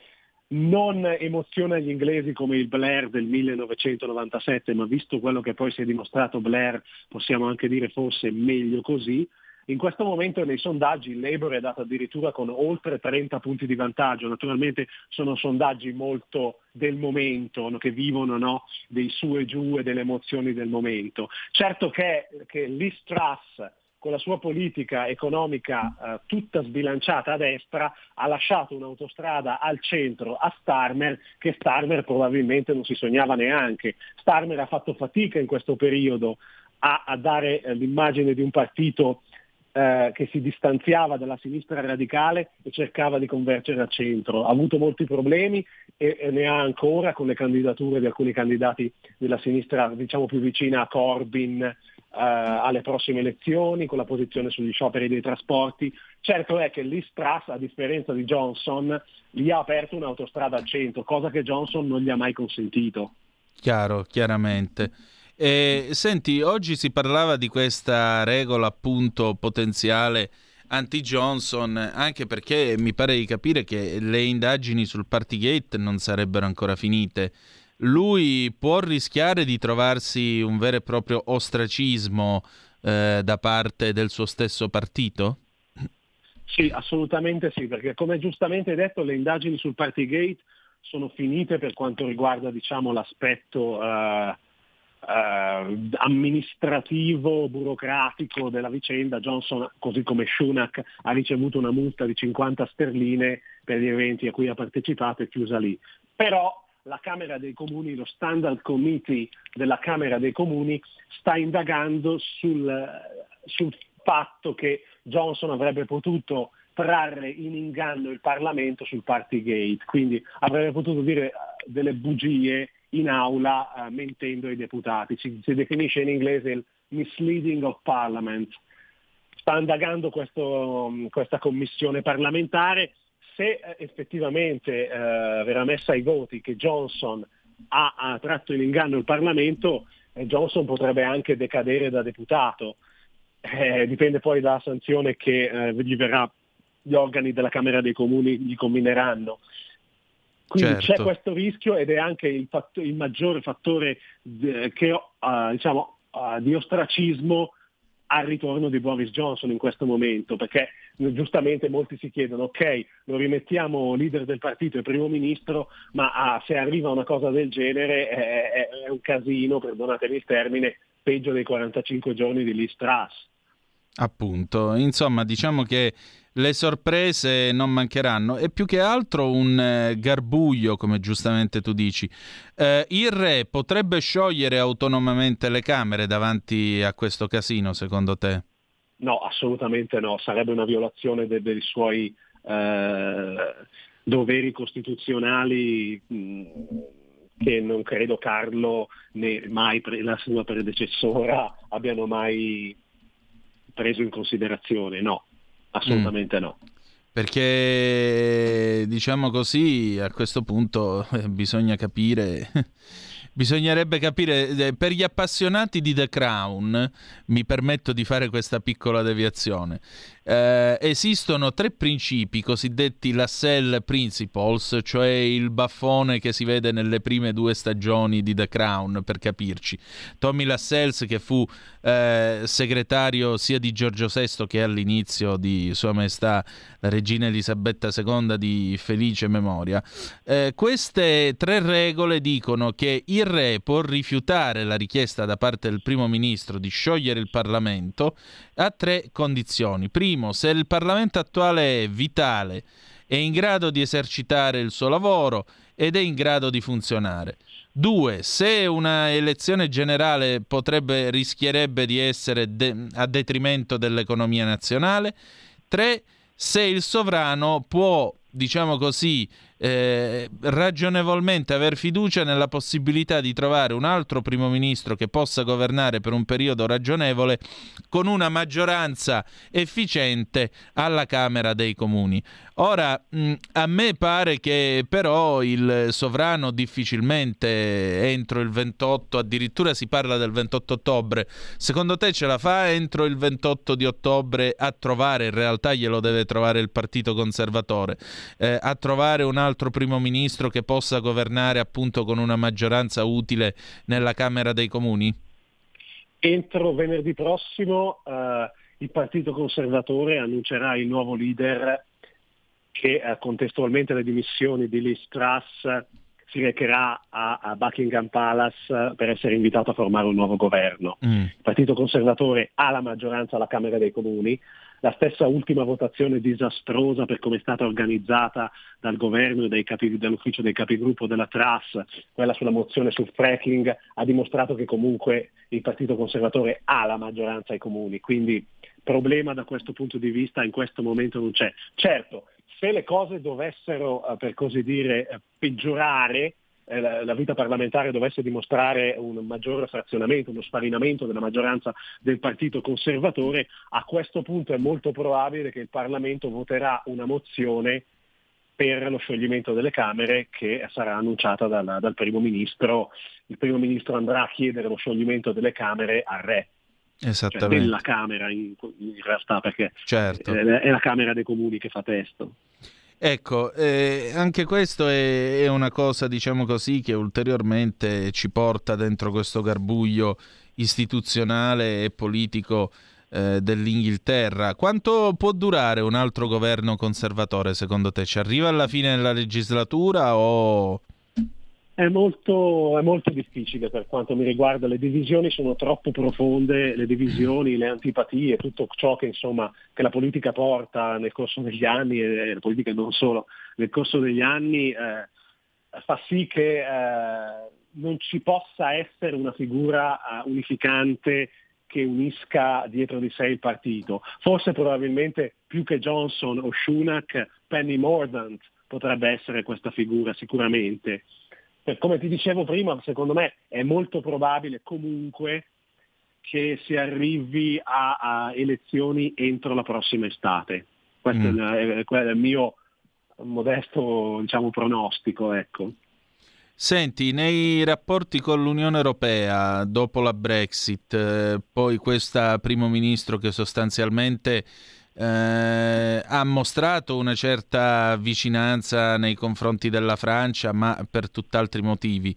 non emoziona gli inglesi come il Blair del 1997, ma visto quello che poi si è dimostrato Blair, possiamo anche dire forse meglio così. In questo momento nei sondaggi il Labour è dato addirittura con oltre 30 punti di vantaggio, naturalmente sono sondaggi molto del momento, che vivono no? dei su e giù e delle emozioni del momento. Certo che, che Liz con la sua politica economica eh, tutta sbilanciata a destra, ha lasciato un'autostrada al centro a Starmer che Starmer probabilmente non si sognava neanche. Starmer ha fatto fatica in questo periodo a, a dare eh, l'immagine di un partito eh, che si distanziava dalla sinistra radicale e cercava di convergere al centro. Ha avuto molti problemi e, e, ne ha ancora con le candidature di alcuni candidati della sinistra diciamo più vicina a Corbyn eh, alle prossime elezioni, con la posizione sugli scioperi dei trasporti. Certo è che Liz a differenza di Johnson, gli ha aperto un'autostrada al centro, cosa che Johnson non gli ha mai consentito. Chiaro, chiaramente. E, senti, oggi si parlava di questa regola appunto potenziale anti-Johnson, anche perché mi pare di capire che le indagini sul Partygate non sarebbero ancora finite. lui può rischiare di trovarsi un vero e proprio ostracismo eh, da parte del suo stesso partito? Sì, assolutamente sì, perché come giustamente detto le indagini sul Partygate sono finite per quanto riguarda diciamo, l'aspetto uh, uh, amministrativo, burocratico della vicenda. Johnson, così come Schunak, ha ricevuto una multa di 50 sterline per gli eventi a cui ha partecipato e chiusa lì. Però la Camera dei Comuni, lo Standard Committee della Camera dei Comuni sta indagando sul, sul fatto che Johnson avrebbe potuto trarre in inganno il Parlamento sul Partygate, quindi avrebbe potuto dire eh, delle bugie in aula uh, mentendo ai deputati. Si, si, definisce in inglese il misleading of parliament. Sta indagando questo, questa commissione parlamentare. Se eh, effettivamente eh, verrà messa ai voti che Johnson ha, ha tratto in inganno il Parlamento, eh, Johnson potrebbe anche decadere da deputato. Eh, dipende poi dalla sanzione che eh, gli verrà gli organi della Camera dei Comuni gli combineranno. Quindi certo. c'è questo rischio ed è anche il, fatt- il maggiore fattore de- che, uh, diciamo, uh, di ostracismo al ritorno di Boris Johnson in questo momento, perché giustamente molti si chiedono, ok, lo rimettiamo leader del partito e primo ministro, ma ah, se arriva una cosa del genere è, è, è un casino, perdonatemi il termine, peggio dei 45 giorni di Liz Truss. Appunto, insomma, diciamo che le sorprese non mancheranno e più che altro un eh, garbuglio, come giustamente tu dici. Eh, il re potrebbe sciogliere autonomamente le Camere davanti a questo casino, secondo te? No, assolutamente no, sarebbe una violazione de- dei suoi eh, doveri costituzionali. Mh, che non credo Carlo né mai la sua predecessora abbiano mai preso in considerazione, no, assolutamente mm. no. Perché diciamo così, a questo punto eh, bisogna capire bisognerebbe capire eh, per gli appassionati di The Crown, mi permetto di fare questa piccola deviazione. Eh, esistono tre principi cosiddetti Lassell Principles, cioè il baffone che si vede nelle prime due stagioni di The Crown, per capirci. Tommy Lassells, che fu eh, segretario sia di Giorgio VI che all'inizio di Sua Maestà la Regina Elisabetta II di felice memoria. Eh, queste tre regole dicono che il re può rifiutare la richiesta da parte del primo ministro di sciogliere il Parlamento a tre condizioni. Primo, se il Parlamento attuale è vitale, è in grado di esercitare il suo lavoro ed è in grado di funzionare. Due, se una elezione generale potrebbe, rischierebbe di essere de- a detrimento dell'economia nazionale. Tre, se il sovrano può, diciamo così, eh, ragionevolmente aver fiducia nella possibilità di trovare un altro primo ministro che possa governare per un periodo ragionevole con una maggioranza efficiente alla Camera dei Comuni. Ora, mh, a me pare che però il sovrano difficilmente entro il 28, addirittura si parla del 28 ottobre, secondo te ce la fa entro il 28 di ottobre a trovare, in realtà glielo deve trovare il Partito Conservatore, eh, a trovare un altro altro primo ministro che possa governare appunto con una maggioranza utile nella Camera dei Comuni? Entro venerdì prossimo eh, il Partito Conservatore annuncerà il nuovo leader che eh, contestualmente alle dimissioni di Liz Truss si recherà a, a, Buckingham Palace per essere invitato a formare un nuovo governo. Mm. Il Partito Conservatore ha la maggioranza alla Camera dei Comuni, la stessa ultima votazione disastrosa per come è stata organizzata dal governo e capi, dall'ufficio dei capigruppo della TRAS, quella sulla mozione sul fracking, ha dimostrato che comunque il Partito Conservatore ha la maggioranza ai comuni, quindi problema da questo punto di vista in questo momento non c'è. Certo, se le cose dovessero, eh, per così dire, eh, peggiorare, la vita parlamentare dovesse dimostrare un maggiore frazionamento, uno sfarinamento della maggioranza del partito conservatore, a questo punto è molto probabile che il Parlamento voterà una mozione per lo scioglimento delle Camere che sarà annunciata dal, dal primo ministro. Il primo ministro andrà a chiedere lo scioglimento delle Camere al re. Cioè della Camera in, in realtà perché certo. è la Camera dei Comuni che fa testo. Ecco, eh, anche questo è, è, una cosa, diciamo così, che ulteriormente ci porta dentro questo garbuglio istituzionale e politico eh, dell'Inghilterra. Quanto può durare un altro governo conservatore secondo te? Ci arriva alla fine della legislatura o... È molto, è molto, difficile per quanto mi riguarda, le divisioni sono troppo profonde, le divisioni, le antipatie, tutto ciò che, insomma, che la politica porta nel corso degli anni, e la politica non solo, nel corso degli anni eh, fa sì che eh, non ci possa essere una figura uh, unificante che unisca dietro di sé il partito. Forse probabilmente più che Johnson o Schunak, Penny Mordant potrebbe essere questa figura sicuramente. Eh, come ti dicevo prima, secondo me è molto probabile comunque che si arrivi a, a elezioni entro la prossima estate. Questo mm. è, è, il mio modesto diciamo, pronostico. Ecco. Senti, nei rapporti con l'Unione Europea dopo la Brexit, eh, poi questa primo ministro che sostanzialmente eh, ha mostrato una certa vicinanza nei confronti della Francia, ma per tutt'altri motivi.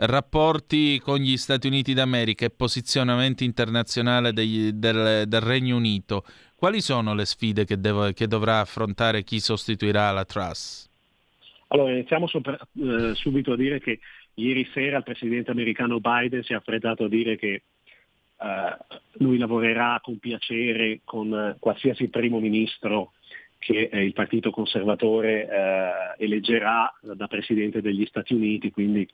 Rapporti con gli Stati Uniti d'America e posizionamento internazionale degli, del, del, Regno Unito. Quali sono le sfide che, devo, che dovrà affrontare chi sostituirà la Truss? Allora, iniziamo sopra, eh, subito a dire che ieri sera il presidente americano Biden si è affrettato a dire che lui lavorerà con piacere con uh, qualsiasi primo ministro che eh, il Partito Conservatore eh, eleggerà da Presidente degli Stati Uniti, quindi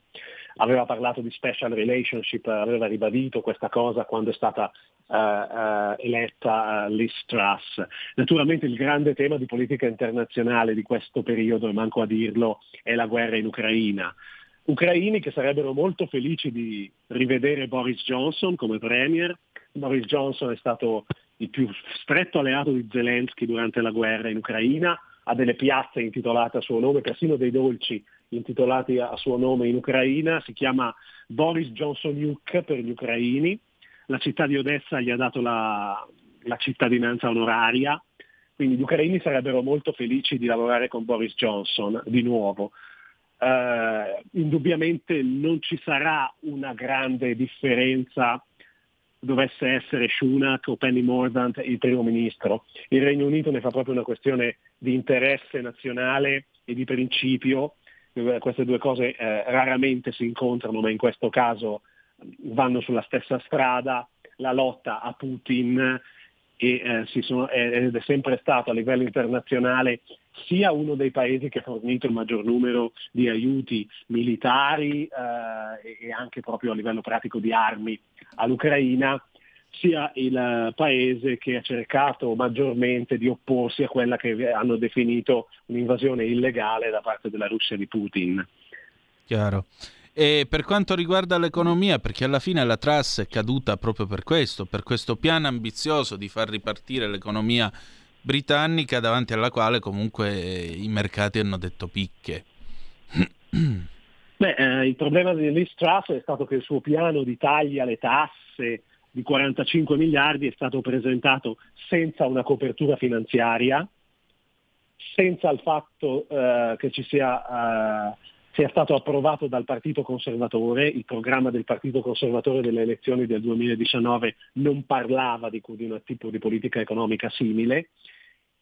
aveva parlato di special relationship, aveva ribadito questa cosa quando è stata eh, eletta Liz Truss. Naturalmente il grande tema di politica internazionale di questo periodo, e manco a dirlo, è la guerra in Ucraina ucraini che sarebbero molto felici di rivedere Boris Johnson come premier. Boris Johnson è stato il più stretto alleato di Zelensky durante la guerra in Ucraina, ha delle piazze intitolate a suo nome, persino dei dolci intitolati a suo nome in Ucraina, si chiama Boris Johnson Yuk per gli ucraini, la città di Odessa gli ha dato la, la cittadinanza onoraria, quindi gli ucraini sarebbero molto felici di lavorare con Boris Johnson di nuovo eh, indubbiamente non ci sarà una grande differenza dovesse essere Schunak o Penny Mordant il primo ministro. Il Regno Unito ne fa proprio una questione di interesse nazionale e di principio. Queste due cose eh, raramente si incontrano, ma in questo caso vanno sulla stessa strada. La lotta a Putin e, eh, sono, ed è sempre stato a livello internazionale sia uno dei paesi che ha fornito il maggior numero di aiuti militari eh, e anche proprio a livello pratico di armi all'Ucraina, sia il paese che ha cercato maggiormente di opporsi a quella che hanno definito un'invasione illegale da parte della Russia di Putin. Chiaro. E per quanto riguarda l'economia, perché alla fine la Truss è caduta proprio per questo, per questo piano ambizioso di far ripartire l'economia britannica davanti alla quale comunque i mercati hanno detto picche. Beh, eh, il problema di Liz Truss è stato che il suo piano di tagli alle tasse di 45 miliardi è stato presentato senza una copertura finanziaria, senza il fatto eh, che ci sia eh, sia stato approvato dal Partito Conservatore, il programma del Partito Conservatore delle elezioni del 2019 non parlava di, di un tipo di politica economica simile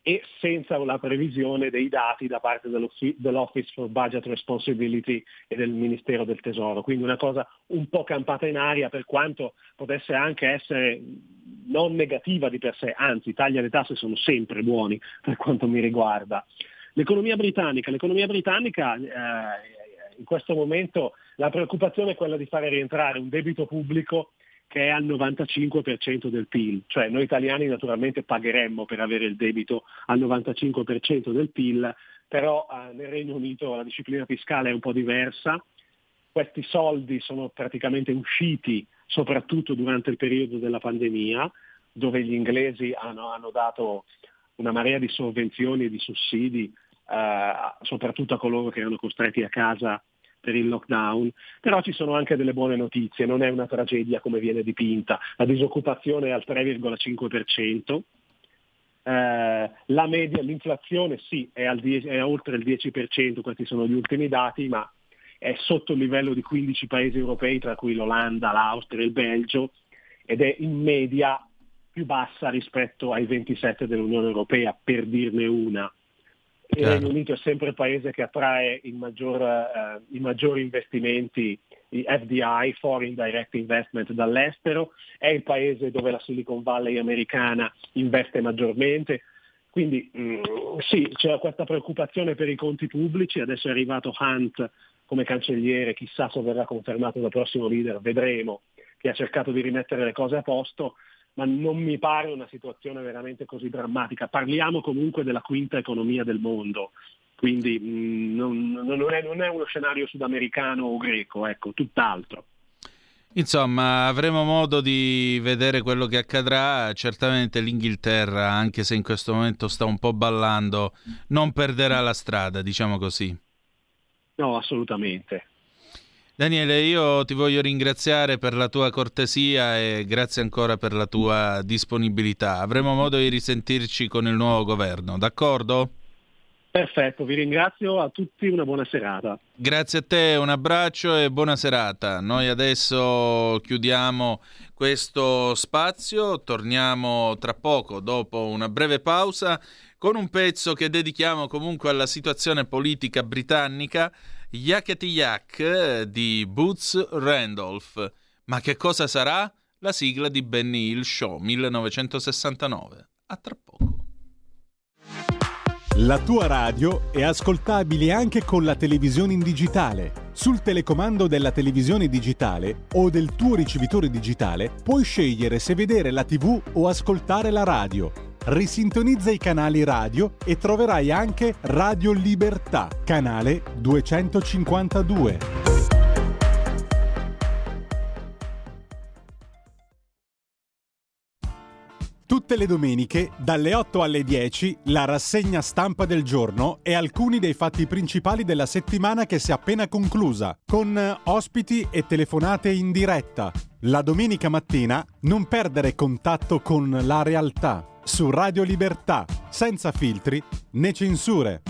e senza la previsione dei dati da parte dell'Office for Budget Responsibility e del Ministero del Tesoro. Quindi una cosa un po' campata in aria per quanto potesse anche essere non negativa di per sé, anzi i tagli alle tasse sono sempre buoni per quanto mi riguarda. L'economia britannica, l'economia britannica eh, in questo momento la preoccupazione è quella di fare rientrare un debito pubblico che è al 95% del PIL, cioè noi italiani naturalmente pagheremmo per avere il debito al 95% del PIL, però eh, nel Regno Unito la disciplina fiscale è un po' diversa, questi soldi sono praticamente usciti soprattutto durante il periodo della pandemia, dove gli inglesi hanno, hanno dato una marea di sovvenzioni e di sussidi eh, soprattutto a coloro che erano costretti a casa per il lockdown, però ci sono anche delle buone notizie, non è una tragedia come viene dipinta, la disoccupazione è al 3,5%, eh, la media, l'inflazione sì, è, al 10, è oltre il 10%, questi sono gli ultimi dati, ma è sotto il livello di 15 paesi europei, tra cui l'Olanda, l'Austria e il Belgio, ed è in media più bassa rispetto ai 27 dell'Unione Europea, per dirne una. Il Regno Unito è sempre il paese che attrae maggior, eh, i maggiori investimenti, i FDI, Foreign Direct Investment dall'estero, è il paese dove la Silicon Valley americana investe maggiormente. Quindi mh, mm, sì, c'è questa preoccupazione per i conti pubblici, adesso è arrivato Hunt come cancelliere, chissà se verrà confermato dal prossimo leader, vedremo, che ha cercato di rimettere le cose a posto, ma non mi pare una situazione veramente così drammatica. Parliamo comunque della quinta economia del mondo, quindi mh, mm, non, non, è, non, è, uno scenario sudamericano o greco, ecco, tutt'altro. Insomma, avremo modo di vedere quello che accadrà. Certamente l'Inghilterra, anche se in questo momento sta un po' ballando, non perderà la strada, diciamo così. No, assolutamente. Daniele, io ti voglio ringraziare per la tua cortesia e grazie ancora per la tua disponibilità. Avremo modo di risentirci con il nuovo governo, d'accordo? Perfetto, vi ringrazio a tutti, una buona serata. Grazie a te, un abbraccio e buona serata. Noi adesso chiudiamo questo spazio, torniamo tra poco dopo una breve pausa con un pezzo che dedichiamo comunque alla situazione politica britannica Yakety Yak di Boots Randolph. Ma che cosa sarà? La sigla di Benny Hill Show 1969. A tra poco. La tua radio è ascoltabile anche con la televisione in digitale. Sul telecomando della televisione digitale o del tuo ricevitore digitale puoi scegliere se vedere la TV o ascoltare la radio risintonizza i canali radio e troverai anche Radio Libertà, canale 252. Tutte le domeniche, dalle 8 alle 10, la rassegna stampa del giorno e alcuni dei fatti principali della settimana che si è appena conclusa, con ospiti e telefonate in diretta. La domenica mattina non perdere contatto con la realtà su Radio Libertà, senza filtri né censure.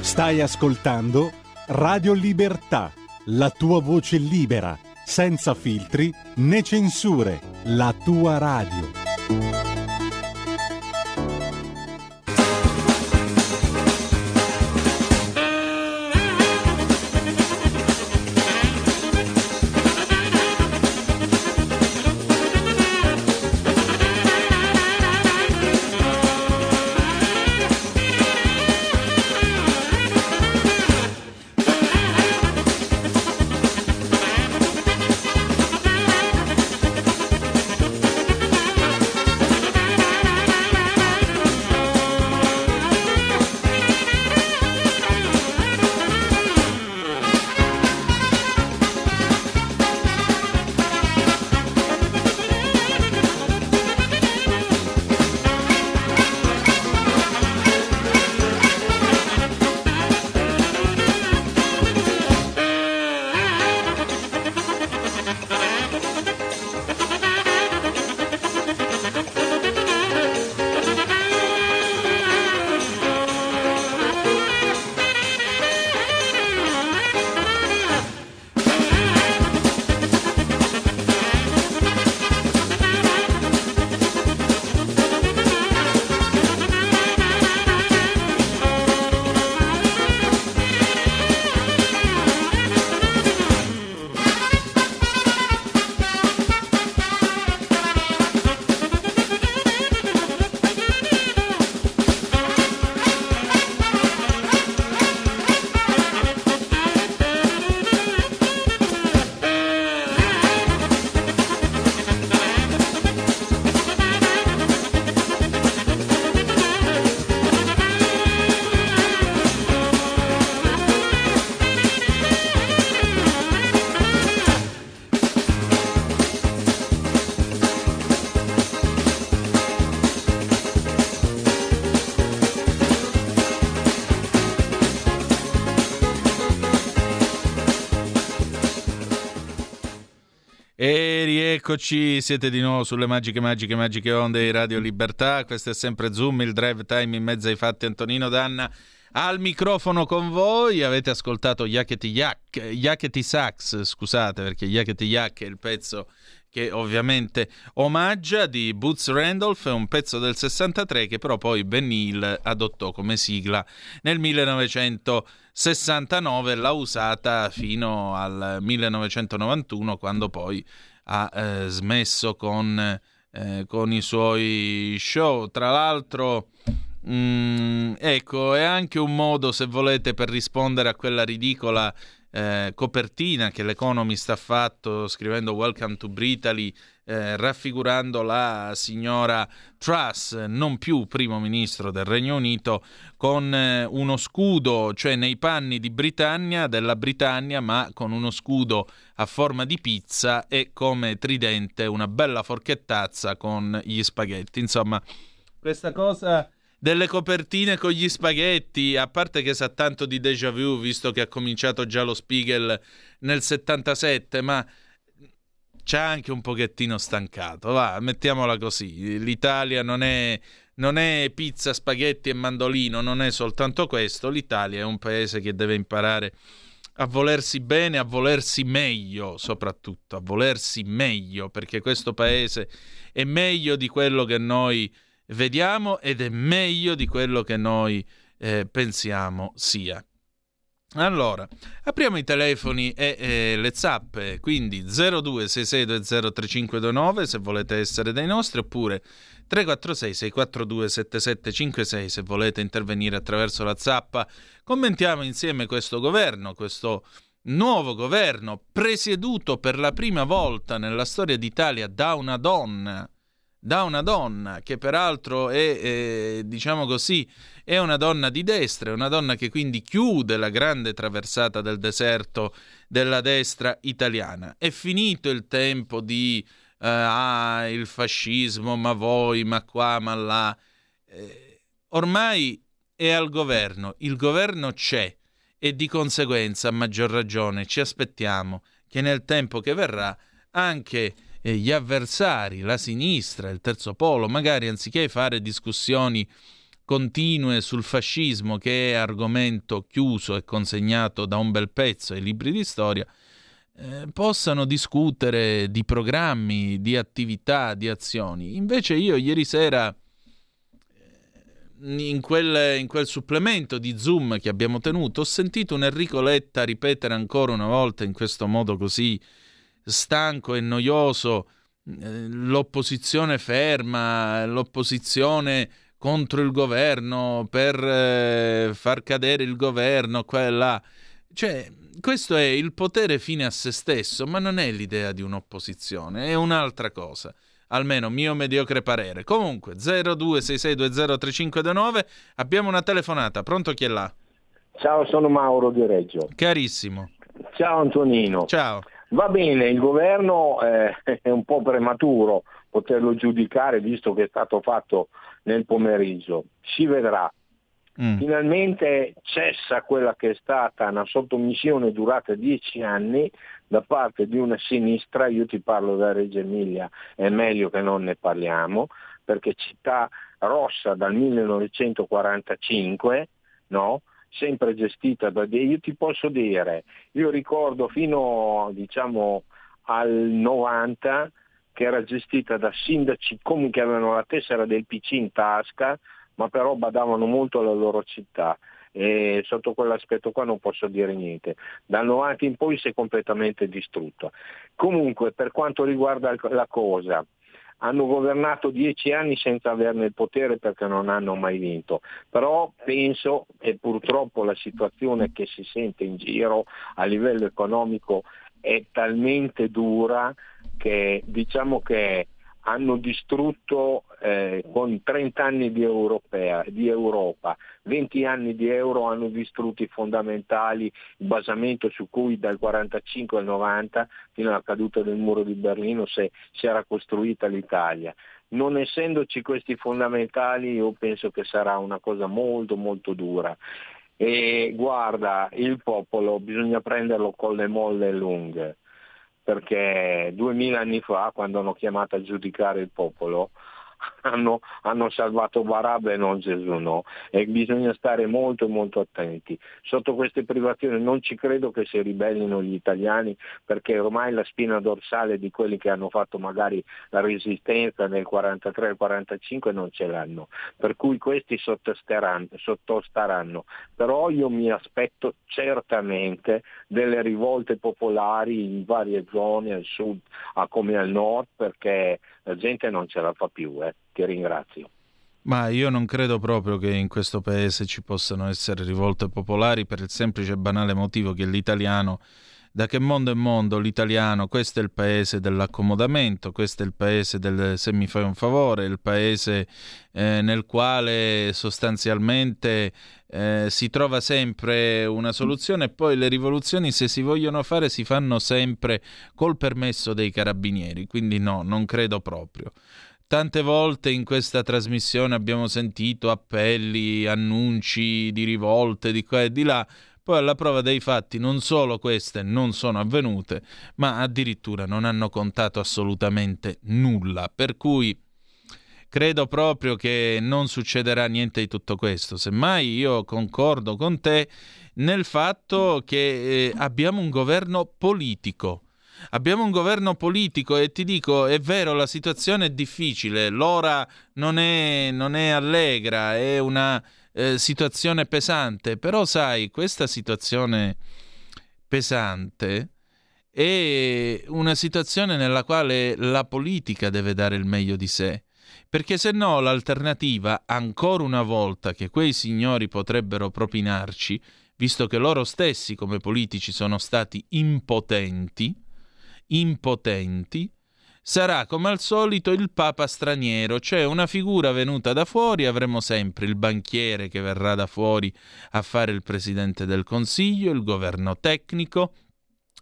Stai ascoltando Radio Libertà, la tua voce libera, senza filtri né censure, la tua radio. Eccoci, siete di nuovo sulle magiche, magiche, magiche onde di Radio Libertà. Questo è sempre Zoom, il drive time in mezzo ai fatti. Antonino Danna al microfono con voi. Avete ascoltato Yakety Yak, Yakety Sax, scusate perché Yakety Yak è il pezzo che ovviamente omaggia di Boots Randolph, un pezzo del 63 che però poi Ben Hill adottò come sigla nel 1969 l'ha usata fino al 1991 quando poi ha eh, smesso con, eh, con, i suoi show. Tra l'altro, mh, mm, ecco, è anche un modo, se volete, per rispondere a quella ridicola eh, copertina che l'Economist ha fatto scrivendo Welcome to Britaly, eh, raffigurando la signora Truss, non più primo ministro del Regno Unito, con eh, uno scudo, cioè nei panni di Britannia, della Britannia, ma con uno scudo a forma di pizza e come tridente una bella forchettazza con gli spaghetti. Insomma, questa cosa delle copertine con gli spaghetti, a parte che sa tanto di déjà vu, visto che ha cominciato già lo Spiegel nel 77, ma c'ha anche un pochettino stancato, va, mettiamola così. L'Italia non è, non è pizza, spaghetti e mandolino, non è soltanto questo, l'Italia è un paese che deve imparare a volersi bene, a volersi meglio soprattutto, a volersi meglio, perché questo paese è meglio di quello che noi vediamo ed è meglio di quello che noi eh, pensiamo sia. Allora, apriamo i telefoni e eh, le zappe, quindi 0266203529 se volete essere dei nostri, oppure 346 642 7756 se volete intervenire attraverso la zappa. Commentiamo insieme questo governo, questo nuovo governo presieduto per la prima volta nella storia d'Italia da una donna da una donna che peraltro è, eh, diciamo così, è una donna di destra, è una donna che quindi chiude la grande traversata del deserto della destra italiana. È finito il tempo di eh, ah, il fascismo, ma voi, ma qua, ma là. Eh, ormai è al governo, il governo c'è e di conseguenza, a maggior ragione, ci aspettiamo che nel tempo che verrà anche eh, gli avversari, la sinistra, il terzo polo, magari anziché fare discussioni continue sul fascismo, che è argomento chiuso e consegnato da un bel pezzo ai libri di storia, eh, possano discutere di programmi, di attività, di azioni. Invece io ieri sera eh, in quel, in quel, supplemento di Zoom che abbiamo tenuto, ho sentito un Enrico Letta ripetere ancora una volta in questo modo così stanco e noioso, eh, l'opposizione ferma, l'opposizione contro il governo per eh, far cadere il governo, qua e là. Cioè, questo è il potere fine a se stesso, ma non è l'idea di un'opposizione, è un'altra cosa. Almeno mio mediocre parere. Comunque, 0266203529, abbiamo una telefonata. Pronto chi è là? Ciao, sono Mauro di Reggio. Carissimo. Ciao Antonino. Ciao. Va bene, il governo eh, è un po' prematuro poterlo giudicare visto che è stato fatto nel pomeriggio. Si vedrà. Mm. Finalmente cessa quella che è stata una sottomissione durata dieci anni da parte di una sinistra, io ti parlo da Reggio Emilia, è meglio che non ne parliamo, perché città rossa dal 1945, no? Sempre gestita da dei, io ti posso dire, io ricordo fino diciamo al 90 che era gestita da sindaci comunque avevano la tessera del PC in tasca, ma però badavano molto alla loro città e sotto quell'aspetto qua non posso dire niente. Dal 90 in poi si è completamente distrutta. Comunque per quanto riguarda la cosa, hanno governato dieci anni senza averne il potere perché non hanno mai vinto, però penso, e purtroppo la situazione che si sente in giro a livello economico è talmente dura che diciamo che hanno distrutto eh, con 30 anni di, Europea, di, Europa, 20 anni di euro hanno distrutto i fondamentali, il basamento su cui dal 45 al 90 fino alla caduta del muro di Berlino si, si era costruita l'Italia. Non essendoci questi fondamentali io penso che sarà una cosa molto molto dura. E guarda, il popolo bisogna prenderlo con le molle lunghe perché duemila anni fa, quando hanno chiamato a giudicare il popolo, hanno, hanno, salvato Barabba e non Gesù no. E bisogna stare molto molto attenti. Sotto queste privazioni non ci credo che si ribellino gli italiani perché ormai la spina dorsale di quelli che hanno fatto magari la resistenza nel 43 45 non ce l'hanno. Per cui questi sottostaranno, però io mi aspetto certamente delle rivolte popolari in varie zone al sud come al nord perché la gente non ce la fa più, eh. Ti ringrazio. Ma io non credo proprio che in questo paese ci possano essere rivolte popolari per il semplice e banale motivo che l'italiano, da che mondo è mondo, l'italiano, questo è il paese dell'accomodamento, questo è il paese del se mi fai un favore, il paese eh, nel quale sostanzialmente eh, si trova sempre una soluzione e poi le rivoluzioni se si vogliono fare si fanno sempre col permesso dei carabinieri, quindi no, non credo proprio. Tante volte in questa trasmissione abbiamo sentito appelli, annunci di rivolte di qua e di là, poi alla prova dei fatti non solo queste non sono avvenute, ma addirittura non hanno contato assolutamente nulla, per cui credo proprio che non succederà niente di tutto questo. Semmai io concordo con te nel fatto che eh, abbiamo un governo politico. Abbiamo un governo politico e ti dico, è vero, la situazione è difficile, l'ora non è, non è allegra, è una eh, situazione pesante, però sai, questa situazione pesante è una situazione nella quale la politica deve dare il meglio di sé perché se no l'alternativa, ancora una volta, che quei signori potrebbero propinarci, visto che loro stessi come politici sono stati impotenti, impotenti, sarà come al solito il papa straniero, cioè una figura venuta da fuori, avremo sempre il banchiere che verrà da fuori a fare il presidente del consiglio, il governo tecnico,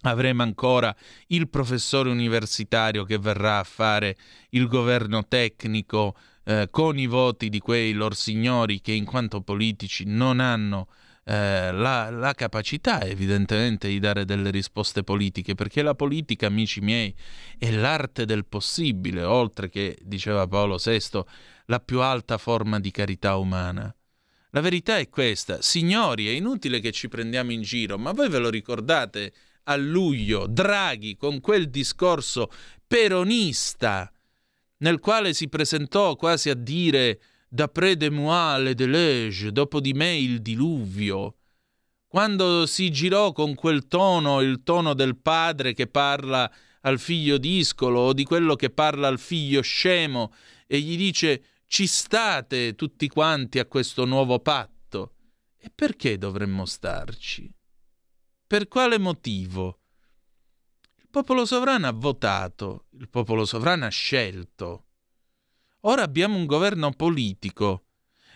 Avremo ancora il professore universitario che verrà a fare il governo tecnico eh, con i voti di quei lor signori che in quanto politici non hanno eh, la, la, capacità evidentemente di dare delle risposte politiche, perché la politica, amici miei, è l'arte del possibile, oltre che, diceva Paolo VI, la più alta forma di carità umana. La verità è questa, signori, è inutile che ci prendiamo in giro, ma voi ve lo ricordate a luglio Draghi con quel discorso peronista nel quale si presentò quasi a dire d'après de moi le déluge, dopo di me il diluvio, quando si girò con quel tono, il tono del padre che parla al figlio discolo o di quello che parla al figlio scemo e gli dice ci state tutti quanti a questo nuovo patto. E perché dovremmo starci? Per quale motivo? Il popolo sovrano ha votato, il popolo sovrano ha scelto. Ora abbiamo un governo politico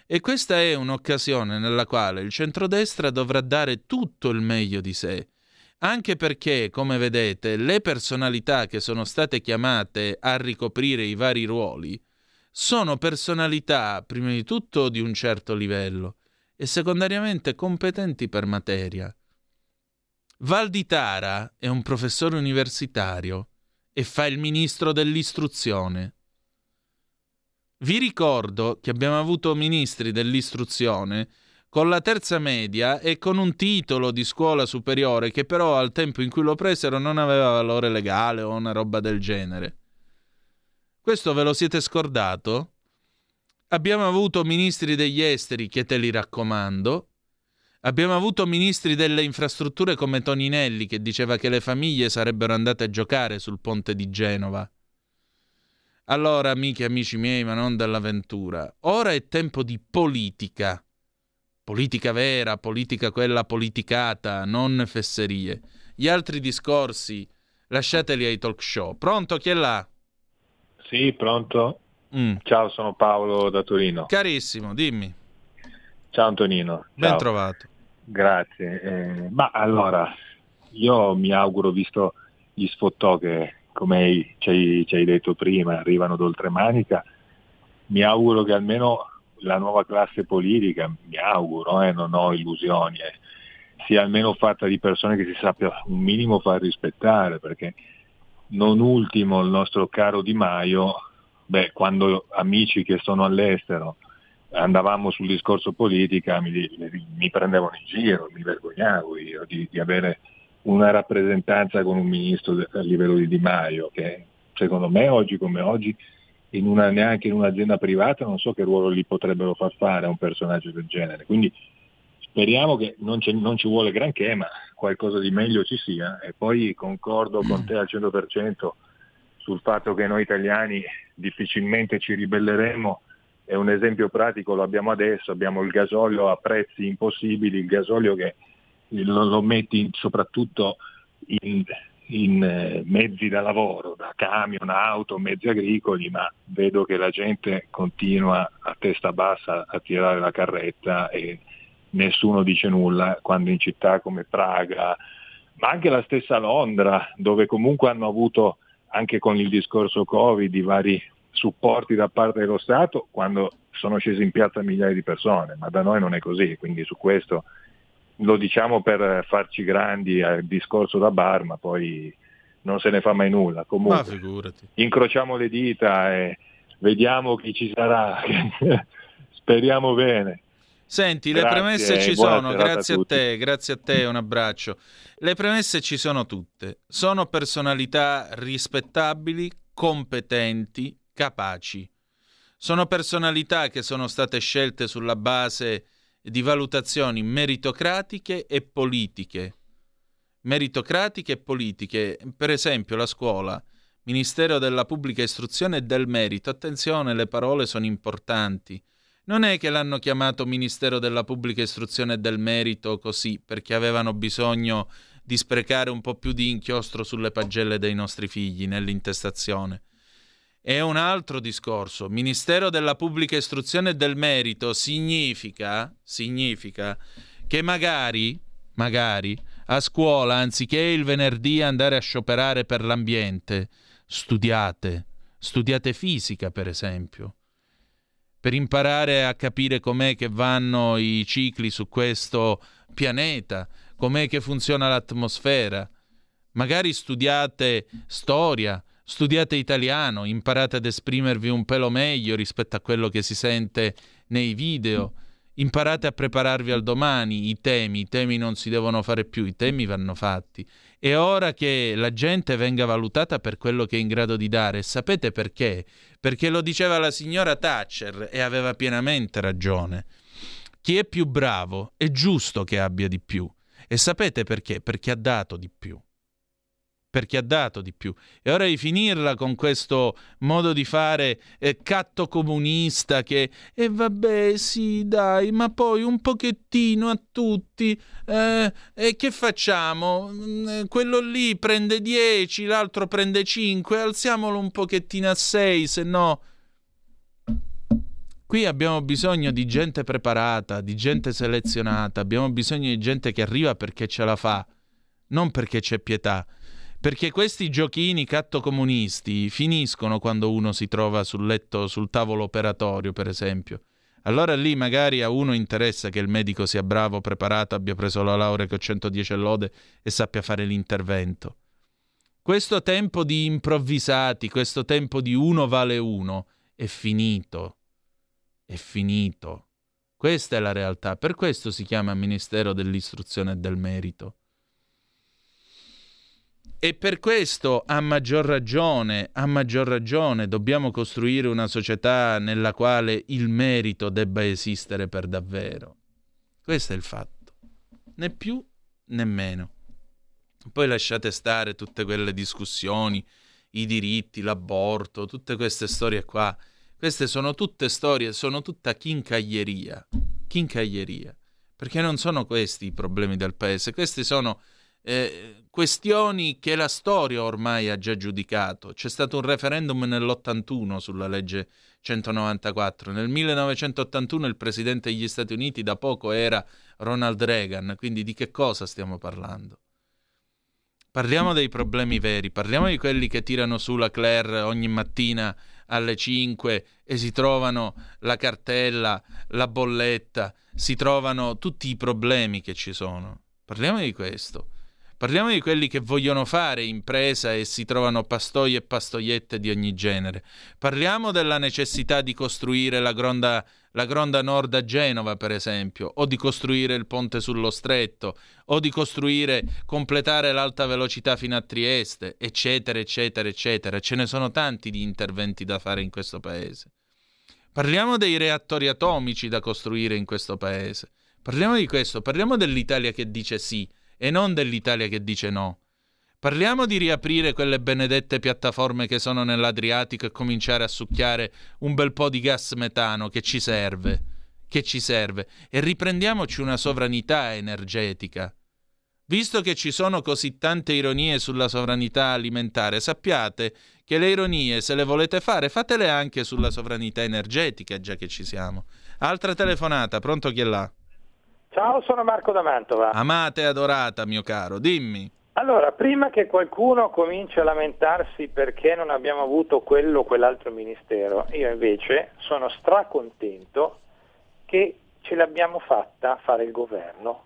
e questa è un'occasione nella quale il centrodestra dovrà dare tutto il meglio di sé, anche perché, come vedete, le personalità che sono state chiamate a ricoprire i vari ruoli sono personalità, prima di tutto, di un certo livello e secondariamente competenti per materia. Valditara è un professore universitario e fa il ministro dell'istruzione. Vi ricordo che abbiamo avuto ministri dell'istruzione con la terza media e con un titolo di scuola superiore che però al tempo in cui lo presero non aveva valore legale o una roba del genere. Questo ve lo siete scordato? Abbiamo avuto ministri degli esteri che te li raccomando, Abbiamo avuto ministri delle infrastrutture come Toninelli che diceva che le famiglie sarebbero andate a giocare sul ponte di Genova. Allora, amiche e amici miei, ma non dell'avventura, ora è tempo di politica. Politica vera, politica quella politicata, non fesserie. Gli altri discorsi lasciateli ai talk show. Pronto, chi è là? Sì, pronto. Mm. Ciao, sono Paolo da Torino. Carissimo, dimmi. Ciao Antonino. Ben Ciao. trovato. Grazie. Eh, ma allora, io mi auguro, visto gli sfottò che, come ci hai, ci hai detto prima, arrivano d'oltremanica, mi auguro che almeno la nuova classe politica, mi auguro, eh, non ho illusioni, eh, sia almeno fatta di persone che si sappia un minimo far rispettare, perché non ultimo il nostro caro Di Maio, beh, quando amici che sono all'estero andavamo sul discorso politica mi, mi prendevano in giro, mi vergognavo io di, di, avere una rappresentanza con un ministro a livello di Di Maio che secondo me oggi come oggi in una, neanche in un'azienda privata non so che ruolo gli potrebbero far fare a un personaggio del genere. Quindi speriamo che non, non, ci vuole granché, ma qualcosa di meglio ci sia. E poi concordo con te al 100% sul fatto che noi italiani difficilmente ci ribelleremo è un esempio pratico, lo abbiamo adesso, abbiamo il gasolio a prezzi impossibili, il gasolio che lo, lo metti soprattutto in, in eh, mezzi da lavoro, da camion, auto, mezzi agricoli, ma vedo che la gente continua a testa bassa a tirare la carretta e nessuno dice nulla quando in città come Praga, ma anche la stessa Londra, dove comunque hanno avuto anche con il discorso Covid i vari supporti da parte dello Stato quando sono scesi in piazza migliaia di persone, ma da noi non è così, quindi su questo lo diciamo per farci grandi al discorso da bar, ma poi non se ne fa mai nulla. Comunque, incrociamo le dita e vediamo chi ci sarà, speriamo bene. Senti, grazie, le premesse ci sono, grazie a, a te, grazie a te, un abbraccio. Le premesse ci sono tutte, sono personalità rispettabili, competenti, capaci. Sono personalità che sono state scelte sulla base di valutazioni meritocratiche e politiche. Meritocratiche e politiche, per esempio la scuola, Ministero della Pubblica Istruzione e del Merito. Attenzione, le parole sono importanti. Non è che l'hanno chiamato Ministero della Pubblica Istruzione e del Merito così perché avevano bisogno di sprecare un po' più di inchiostro sulle pagelle dei nostri figli nell'intestazione è un altro discorso. Ministero della Pubblica Istruzione e del Merito significa, significa che magari, magari a scuola, anziché il venerdì andare a scioperare per l'ambiente, studiate, studiate fisica per esempio, per imparare a capire com'è che vanno i cicli su questo pianeta, com'è che funziona l'atmosfera. Magari studiate storia, Studiate italiano, imparate ad esprimervi un pelo meglio rispetto a quello che si sente nei video. Imparate a prepararvi al domani, i temi, i temi non si devono fare più, i temi vanno fatti. È ora che la gente venga valutata per quello che è in grado di dare. Sapete perché? Perché lo diceva la signora Thatcher e aveva pienamente ragione. Chi è più bravo è giusto che abbia di più. E sapete perché? Perché ha dato di più perché ha dato di più. E ora di finirla con questo modo di fare eh, catto comunista che, e eh, vabbè, sì, dai, ma poi un pochettino a tutti, eh, e che facciamo? Mm, eh, quello lì prende 10, l'altro prende 5, alziamolo un pochettino a 6, se no... Qui abbiamo bisogno di gente preparata, di gente selezionata, abbiamo bisogno di gente che arriva perché ce la fa, non perché c'è pietà. Perché questi giochini cattocomunisti finiscono quando uno si trova sul letto, sul tavolo operatorio, per esempio. Allora lì magari a uno interessa che il medico sia bravo, preparato, abbia preso la laurea con 110 lode e sappia fare l'intervento. Questo tempo di improvvisati, questo tempo di uno vale uno, è finito. È finito. Questa è la realtà. Per questo si chiama Ministero dell'Istruzione e del Merito. E per questo, a maggior ragione, a maggior ragione, dobbiamo costruire una società nella quale il merito debba esistere per davvero. Questo è il fatto. Né più né meno. Poi lasciate stare tutte quelle discussioni, i diritti, l'aborto, tutte queste storie qua. Queste sono tutte storie, sono tutta chincaglieria. Chincaglieria. Perché non sono questi i problemi del paese, questi sono eh, questioni che la storia ormai ha già giudicato. C'è stato un referendum nell'81 sulla legge 194. Nel 1981 il presidente degli Stati Uniti da poco era Ronald Reagan, quindi di che cosa stiamo parlando? Parliamo dei problemi veri, parliamo di quelli che tirano su la Claire ogni mattina alle 5 e si trovano la cartella, la bolletta, si trovano tutti i problemi che ci sono. Parliamo di questo Parliamo di quelli che vogliono fare impresa e si trovano pastoi e pastoiette di ogni genere. Parliamo della necessità di costruire la gronda, la gronda nord a Genova, per esempio, o di costruire il ponte sullo stretto, o di costruire, completare l'alta velocità fino a Trieste, eccetera, eccetera, eccetera. Ce ne sono tanti di interventi da fare in questo paese. Parliamo dei reattori atomici da costruire in questo paese. Parliamo di questo, parliamo dell'Italia che dice sì e non dell'Italia che dice no. Parliamo di riaprire quelle benedette piattaforme che sono nell'Adriatico e cominciare a succhiare un bel po' di gas metano che ci serve, che ci serve, e riprendiamoci una sovranità energetica. Visto che ci sono così tante ironie sulla sovranità alimentare, sappiate che le ironie, se le volete fare, fatele anche sulla sovranità energetica, già che ci siamo. Altra telefonata, pronto chi è là? Ciao, sono Marco da Mantova. Amata e adorata, mio caro, dimmi. Allora, prima che qualcuno cominci a lamentarsi perché non abbiamo avuto quello o quell'altro ministero, io invece sono stracontento che ce l'abbiamo fatta fare il governo.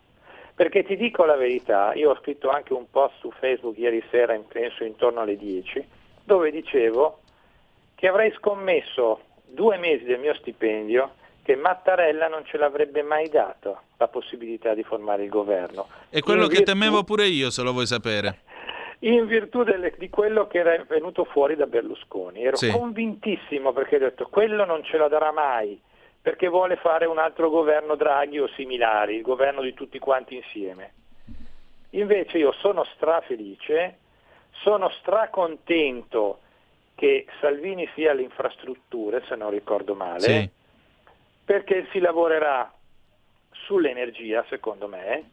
Perché ti dico la verità, io ho scritto anche un post su Facebook ieri sera, penso intorno alle 10, dove dicevo che avrei scommesso due mesi del mio stipendio che Mattarella non ce l'avrebbe mai dato la possibilità di formare il governo. È quello in che virtù, temevo pure io, se lo vuoi sapere. In virtù delle, di quello che era venuto fuori da Berlusconi. Ero sì. convintissimo perché ho detto quello non ce la darà mai, perché vuole fare un altro governo Draghi o similari, il governo di tutti quanti insieme. Invece io sono strafelice, sono stracontento che Salvini sia alle infrastrutture, se non ricordo male. Sì perché si lavorerà sull'energia, secondo me,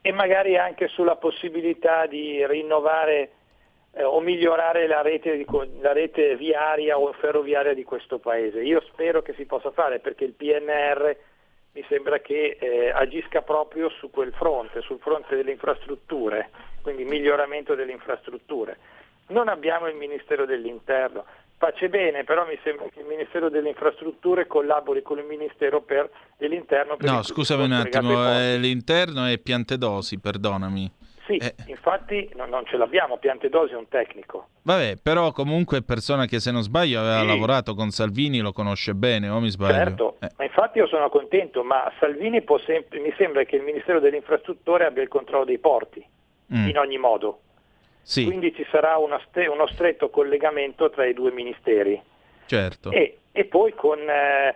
e magari anche sulla possibilità di rinnovare eh, o migliorare la rete, la rete, viaria o ferroviaria di questo Paese. Io spero che si possa fare perché il PNR mi sembra che eh, agisca proprio su quel fronte, sul fronte delle infrastrutture, quindi miglioramento delle infrastrutture. Non abbiamo il Ministero dell'Interno, Pace bene, però mi sembra che il Ministero delle Infrastrutture collabori con il Ministero per dell'Interno. Per no, scusami un attimo, eh, l'interno è Piantedosi, perdonami. Sì, eh. infatti no, non ce l'abbiamo, Piantedosi è un tecnico. Vabbè, però comunque è persona che se non sbaglio aveva sì. lavorato con Salvini, lo conosce bene, o mi sbaglio? Certo, eh. ma infatti io sono contento, ma Salvini sem- mi sembra che il Ministero delle Infrastrutture abbia il controllo dei porti, mm. in ogni modo. Sì. Quindi ci sarà st- uno stretto collegamento tra i due ministeri. Certo. E, e poi con, eh,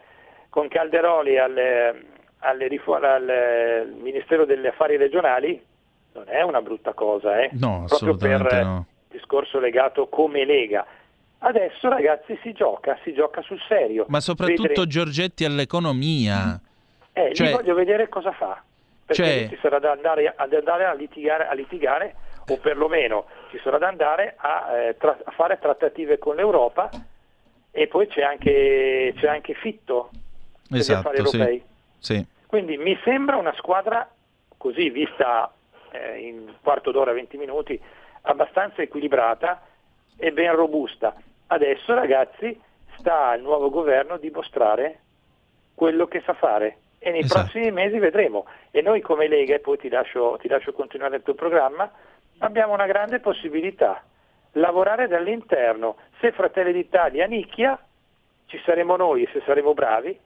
con Calderoli alle, alle rifo- al Ministero degli Affari Regionali non è una brutta cosa, eh? no, proprio per no. discorso legato come Lega. Adesso ragazzi si gioca, si gioca sul serio. Ma soprattutto Vedere... Giorgetti all'economia. Eh, cioè... voglio vedere cosa fa, perché cioè... ci sarà da andare, ad andare a litigare, a litigare o perlomeno ci sarà da andare a, eh, tra- a fare trattative con l'Europa e poi c'è anche, c'è anche Fitto degli esatto, affari europei. Sì, sì. Quindi mi sembra una squadra così vista eh, in quarto d'ora, 20 minuti, abbastanza equilibrata e ben robusta. Adesso ragazzi sta al nuovo governo dimostrare quello che sa fare e nei esatto. prossimi mesi vedremo. E noi come Lega, e poi ti lascio, ti lascio continuare il tuo programma, abbiamo una grande possibilità, lavorare dall'interno. Se Fratelli d'Italia nicchia, ci saremo noi, se saremo bravi,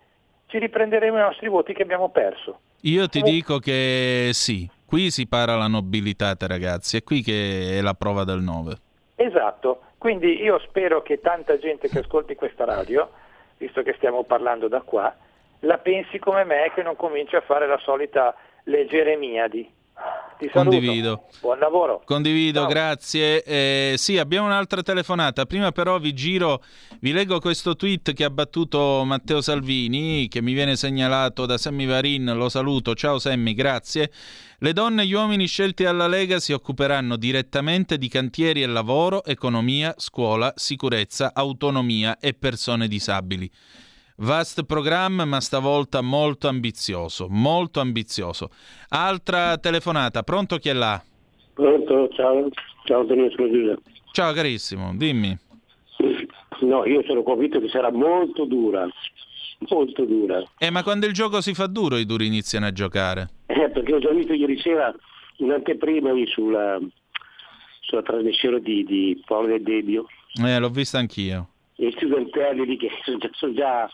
ci riprenderemo i nostri voti che abbiamo perso. Io ti dico che sì, qui si para la nobiltà, ragazzi, è qui che è la prova del 9. Esatto, quindi io spero che tanta gente che ascolti questa radio, visto che stiamo parlando da qua, la pensi come me e che non cominci a fare la solita leggeremiadi ti Condivido. Buon lavoro. Condivido, Ciao. grazie. Eh, sì, abbiamo un'altra telefonata. Prima però vi giro, vi leggo questo tweet che ha battuto Matteo Salvini, che mi viene segnalato da Sammy Varin. Lo saluto. Ciao Sammy, grazie. Le donne e gli uomini scelti alla Lega si occuperanno direttamente di cantieri e lavoro, economia, scuola, sicurezza, autonomia e persone disabili. Vast programma, ma stavolta molto ambizioso, molto ambizioso. Altra telefonata, pronto chi è là? Pronto, ciao, ciao Antonio Giuseppe. Ciao carissimo, dimmi. No, io sono convinto che sarà molto dura, molto dura. Eh, ma quando il gioco si fa duro i duri iniziano a giocare. Eh, perché ho già visto ieri sera un'anteprima sulla, sulla trasmissione di, di Paolo Del Debbio. Eh, l'ho vista anch'io. E i studentelli lì che sono già, sono già,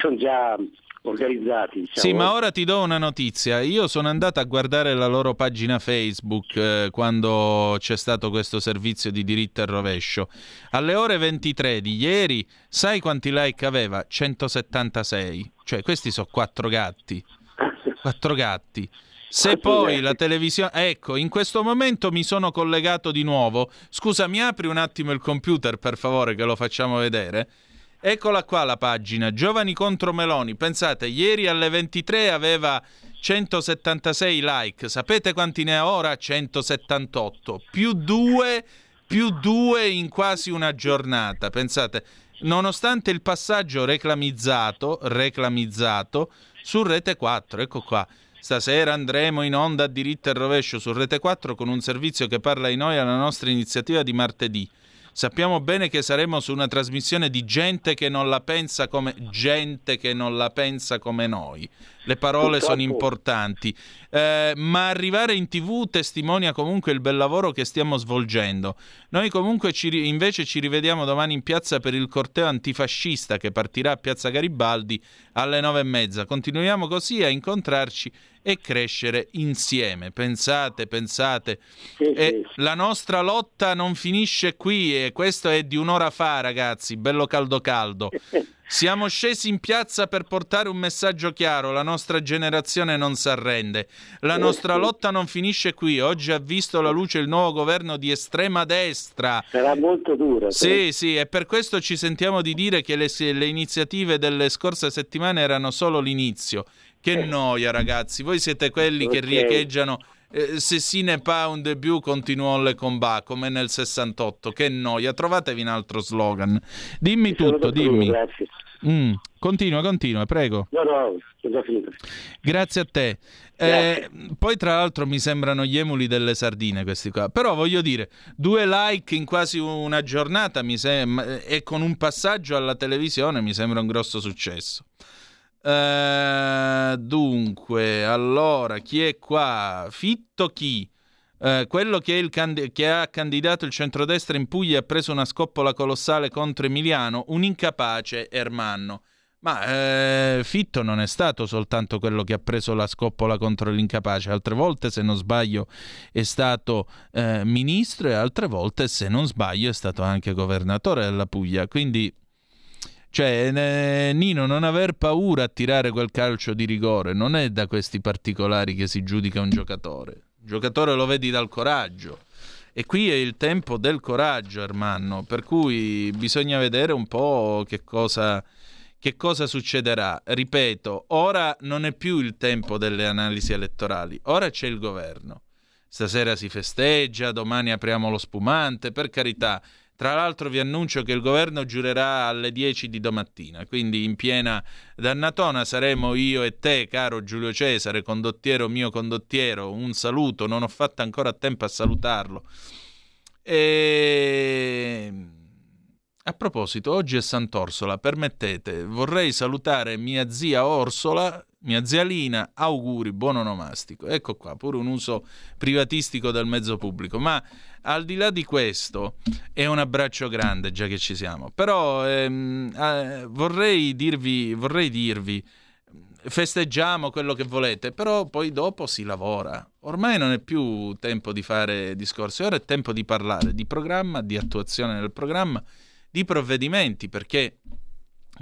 sono già organizzati. Diciamo. Sì, ma ora ti do una notizia. Io sono andato a guardare la loro pagina Facebook eh, quando c'è stato questo servizio di diritto e rovescio. Alle ore 23 di ieri, sai quanti like aveva? 176. Cioè, questi sono quattro gatti. Quattro gatti. Se poi la televisione... Ecco, in questo momento mi sono collegato di nuovo. Scusa, mi apri un attimo il computer, per favore, che lo facciamo vedere? Eccola qua la pagina, Giovani contro Meloni. Pensate, ieri alle 23 aveva 176 like. Sapete quanti ne ha ora? 178. Più 2, più 2 in quasi una giornata. Pensate, nonostante il passaggio reclamizzato, reclamizzato su Rete 4. Ecco qua. Stasera andremo in onda a diritto e rovescio su Rete 4 con un servizio che parla di noi alla nostra iniziativa di martedì. Sappiamo bene che saremo su una trasmissione di gente che non la pensa come gente che non la pensa come noi. Le parole sono importanti, eh, ma arrivare in tv testimonia comunque il bel lavoro che stiamo svolgendo. Noi comunque ci, invece ci rivediamo domani in piazza per il corteo antifascista che partirà a Piazza Garibaldi alle nove e mezza. Continuiamo così a incontrarci e crescere insieme. Pensate, pensate. Sì, sì. La nostra lotta non finisce qui e questo è di un'ora fa, ragazzi, bello caldo caldo. Siamo scesi in piazza per portare un messaggio chiaro, la nostra generazione non si arrende. La nostra lotta non finisce qui, oggi ha visto la luce il nuovo governo di estrema destra. Sarà molto dura. Sì, sì, e per questo ci sentiamo di dire che le, le iniziative delle scorse settimane erano solo l'inizio che noia, ragazzi. Voi siete quelli okay. che riecheggiano. Eh, se si ne pa un debut continuò le combat come nel 68. Che noia. Trovatevi un altro slogan. Dimmi tutto, dimmi. Mm, continua, continua, prego. No, no, già finito. Grazie a te. Eh, poi tra l'altro mi sembrano gli emuli delle sardine questi qua. Però voglio dire, due like in quasi una giornata mi sem- e con un passaggio alla televisione mi sembra un grosso successo. Uh, dunque, allora, chi è qua? Fitto chi? Uh, quello che, cand- che, ha candidato il centrodestra in Puglia ha preso una scoppola colossale contro Emiliano, un incapace Ermanno. Ma eh, Fitto non è stato soltanto quello che ha preso la scoppola contro l'incapace, altre volte, se non sbaglio, è stato ministro e altre volte, se non sbaglio, è stato anche governatore della Puglia. Quindi cioè, eh, Nino, non aver paura a tirare quel calcio di rigore non è da questi particolari che si giudica un giocatore. Il giocatore lo vedi dal coraggio. E qui è il tempo del coraggio, Ermanno, per cui bisogna vedere un po' che cosa, che cosa succederà. Ripeto, ora non è più il tempo delle analisi elettorali, ora c'è il governo. Stasera si festeggia, domani apriamo lo spumante, per carità, tra l'altro vi annuncio che il governo giurerà alle 10 di domattina, quindi in piena dannatona saremo io e te, caro Giulio Cesare, condottiero mio condottiero. Un saluto, non ho fatto ancora tempo a salutarlo. E... A proposito, oggi è Sant'Orsola, permettete, vorrei salutare mia zia Orsola, mia zia Lina, auguri, buon onomastico. Ecco qua, pure un uso privatistico del mezzo pubblico, ma al di là di questo, è un abbraccio grande, già che ci siamo. Però ehm, eh, vorrei dirvi, vorrei dirvi, festeggiamo quello che volete, però poi dopo si lavora. Ormai non è più tempo di fare discorsi, ora è tempo di parlare di programma, di attuazione del programma, di provvedimenti, perché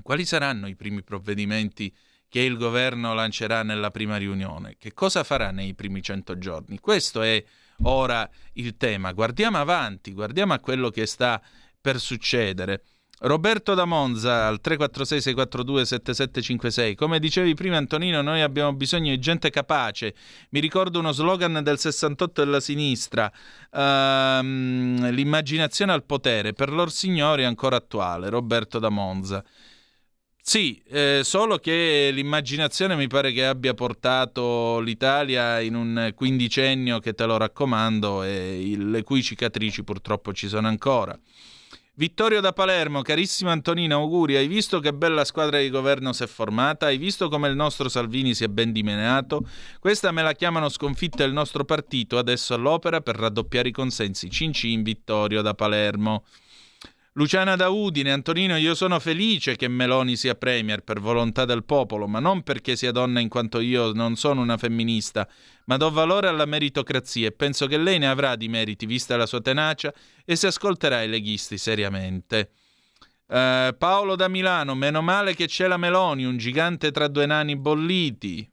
quali saranno i primi provvedimenti che il governo lancerà nella prima riunione? Che cosa farà nei primi cento giorni? Questo è ora il tema. Guardiamo avanti, guardiamo a quello che sta per succedere. Roberto da Monza al 346 642 7756. Come dicevi prima Antonino, noi abbiamo bisogno di gente capace. Mi ricordo uno slogan del 68 della sinistra, uh, l'immaginazione al potere, per lor signori è ancora attuale. Roberto da Monza. Sì, eh, solo che l'immaginazione mi pare che abbia portato l'Italia in un quindicennio che te lo raccomando e il, le cui cicatrici purtroppo ci sono ancora. Vittorio da Palermo, carissimo Antonino, auguri. Hai visto che bella squadra di governo si è formata? Hai visto come il nostro Salvini si è ben dimenato? Questa me la chiamano sconfitta del nostro partito, adesso all'opera per raddoppiare i consensi. Cincin Vittorio da Palermo. Luciana da Udine, Antonino, io sono felice che Meloni sia premier per volontà del popolo, ma non perché sia donna in quanto io non sono una femminista, ma do valore alla meritocrazia e penso che lei ne avrà di meriti vista la sua tenacia e si ascolterà i leghisti seriamente. Uh, Paolo da Milano, meno male che c'è la Meloni, un gigante tra due nani bolliti.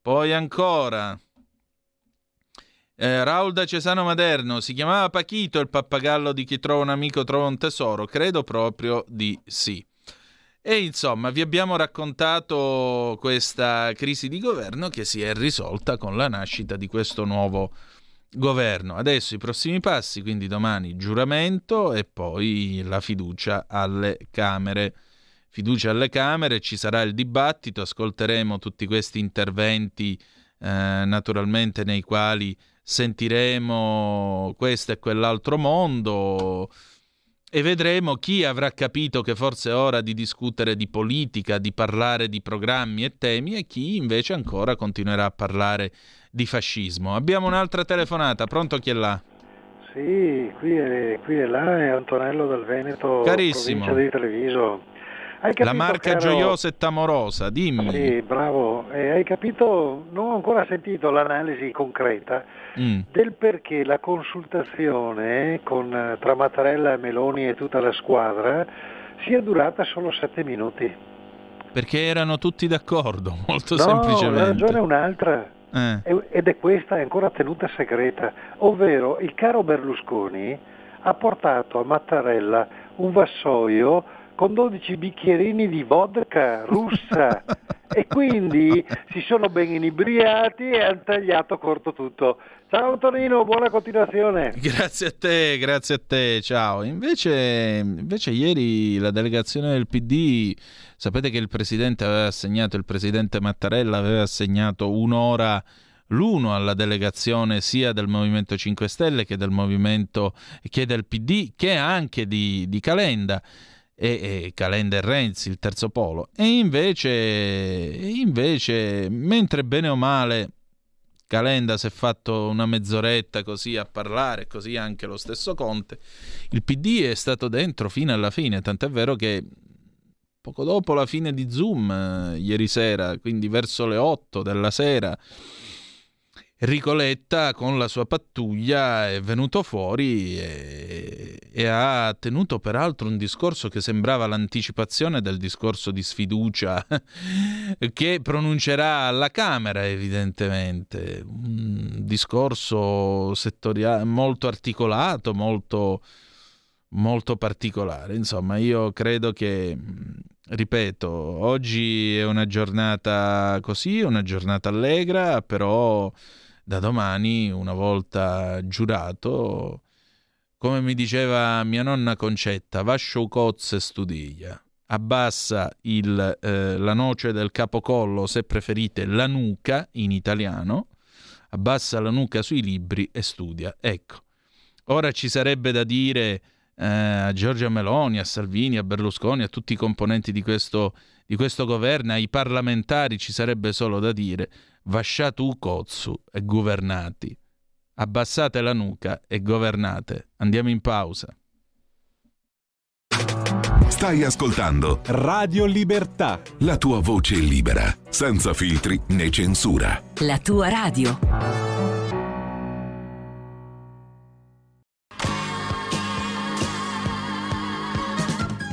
Poi ancora. Eh, Raul da Cesano Maderno, si chiamava Pachito il pappagallo di chi trova un amico trova un tesoro? Credo proprio di sì. E insomma, vi abbiamo raccontato questa crisi di governo che si è risolta con la nascita di questo nuovo governo. Adesso i prossimi passi, quindi domani giuramento e poi la fiducia alle Camere. Fiducia alle Camere, ci sarà il dibattito, ascolteremo tutti questi interventi eh, naturalmente nei quali sentiremo questo e quell'altro mondo e vedremo chi avrà capito che forse è ora di discutere di politica, di parlare di programmi e temi e chi invece ancora continuerà a parlare di fascismo. Abbiamo un'altra telefonata, pronto chi è là? Sì, qui è, qui è là, è Antonello del Veneto, Carissimo. provincia di Treviso. La marca caro... gioiosa e tamorosa, dimmi. Sì, bravo. E hai capito, non ho ancora sentito l'analisi concreta mm. del perché la consultazione con, tra Mattarella e Meloni e tutta la squadra sia durata solo sette minuti. Perché erano tutti d'accordo, molto no, semplicemente. La ragione è un'altra. Eh. Ed è questa, è ancora tenuta segreta, ovvero il caro Berlusconi ha portato a Mattarella un vassoio con 12 bicchierini di vodka russa e quindi si sono ben inebriati e hanno tagliato corto tutto. Ciao Antonino, buona continuazione. Grazie a te, grazie a te, ciao. Invece, invece ieri la delegazione del PD, sapete che il presidente aveva assegnato, il presidente Mattarella aveva assegnato un'ora l'uno alla delegazione sia del Movimento 5 Stelle che del Movimento che del PD che anche di, di Calenda e, Calenda e Renzi, il terzo polo. E invece, invece, mentre bene o male Calenda si è fatto una mezz'oretta così a parlare, così anche lo stesso Conte, il PD è stato dentro fino alla fine, tant'è vero che poco dopo la fine di Zoom, eh, ieri sera, quindi verso le 8 della sera, Ricoletta con la sua pattuglia è venuto fuori e, e, ha tenuto peraltro un discorso che sembrava l'anticipazione del discorso di sfiducia che pronuncerà alla Camera evidentemente. Un discorso settoriale molto articolato, molto, molto particolare. Insomma, io credo che ripeto, oggi è una giornata così, una giornata allegra, però da domani, una volta giurato, come mi diceva mia nonna Concetta, vascio cozze e studia. Abbassa il, eh, la noce del capocollo, se preferite la nuca in italiano, abbassa la nuca sui libri e studia. Ecco, ora ci sarebbe da dire eh, a Giorgia Meloni, a Salvini, a Berlusconi, a tutti i componenti di questo, di questo governo, ai parlamentari ci sarebbe solo da dire vasciate u cozzu e governati. Abbassate la nuca e governate. Andiamo in pausa. Stai ascoltando Radio Libertà. La tua voce libera, senza filtri né censura. La tua radio.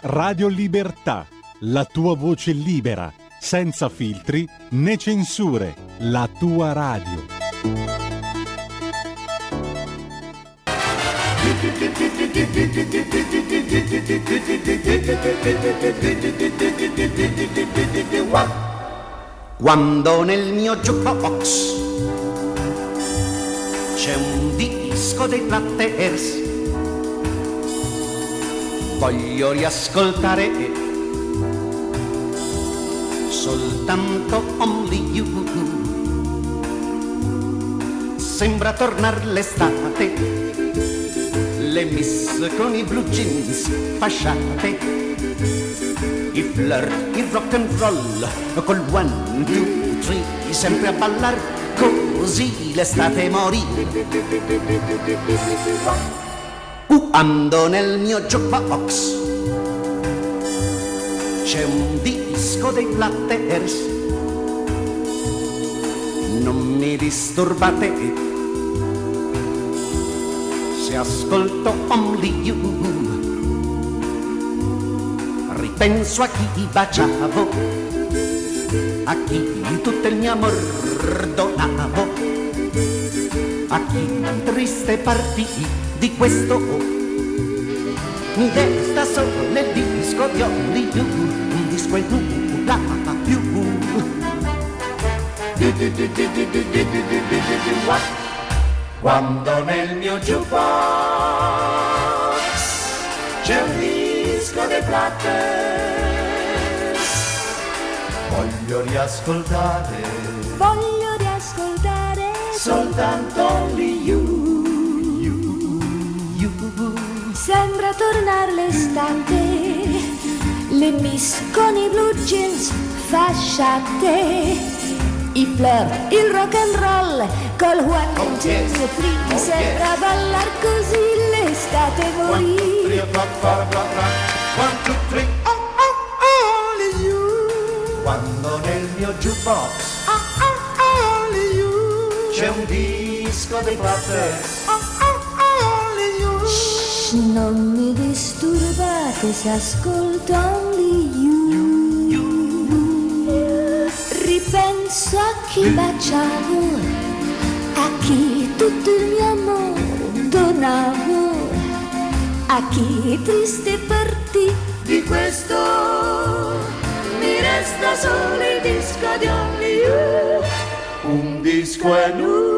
Radio Libertà, la tua voce libera, senza filtri né censure, la tua radio. Quando nel mio jukebox c'è un disco dei Platters, voglio riascoltare soltanto Only You. Sembra tornar l'estate, le miss con i blue jeans fasciate, i flirt, il rock and roll col one, two, three, sempre a ballar così l'estate morì. Quando nel mio jukebox. C'è un disco dei Platters, non mi disturbate. Se ascolto Only You. Ripenso a chi baciavo, a chi tutto il mio amor donavo, a chi triste partì di questo mi resta solo nel disco di Only You, un disco e nulla più. Quando nel mio jukebox c'è un disco dei Platters, voglio riascoltare, voglio riascoltare soltanto Only You. Sembra tornare l'estate, le miss con i blue jeans fasciate i flirt, il rock and roll, col one and two three, sembra ballar così l'estate morì. One, two, three, oh, oh, only you. Quando nel mio jukebox, oh, oh, only you. C'è un disco dei Platters, oh, oh, non mi disturbate se ascolto only you. Ripenso a chi baciavo, a chi tutto il mio amore donavo, a chi triste partì di questo mi resta solo il disco di Only You, un disco e nulla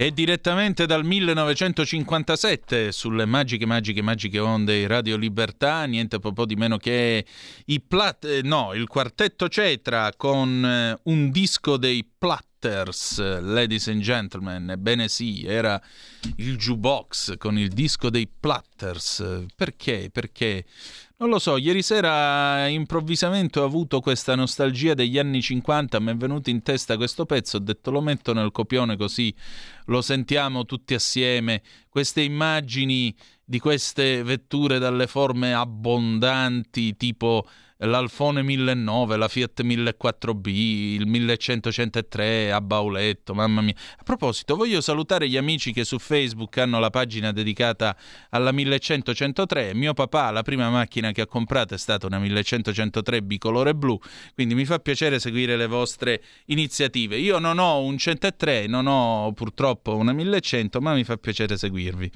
E direttamente dal 1957 sulle magiche, magiche, magiche onde di Radio Libertà, niente po' di meno che i plat- eh, no, il quartetto Cetra con eh, un disco dei Platters, ladies and gentlemen, ebbene sì, era il jukebox con il disco dei Platters. Perché? Perché non lo so, ieri sera improvvisamente ho avuto questa nostalgia degli anni 50, mi è venuto in testa questo pezzo, ho detto lo metto nel copione così lo sentiamo tutti assieme, queste immagini di queste vetture dalle forme abbondanti tipo l'Alfone 1009, la Fiat 1004B, il 1103 a Bauletto, mamma mia. A proposito, voglio salutare gli amici che su Facebook hanno la pagina dedicata alla 1100-103. Mio papà, la prima macchina che ha comprato è stata una 1100-103 bicolore blu, quindi mi fa piacere seguire le vostre iniziative. Io non ho un 103, non ho purtroppo una 1100, ma mi fa piacere seguirvi.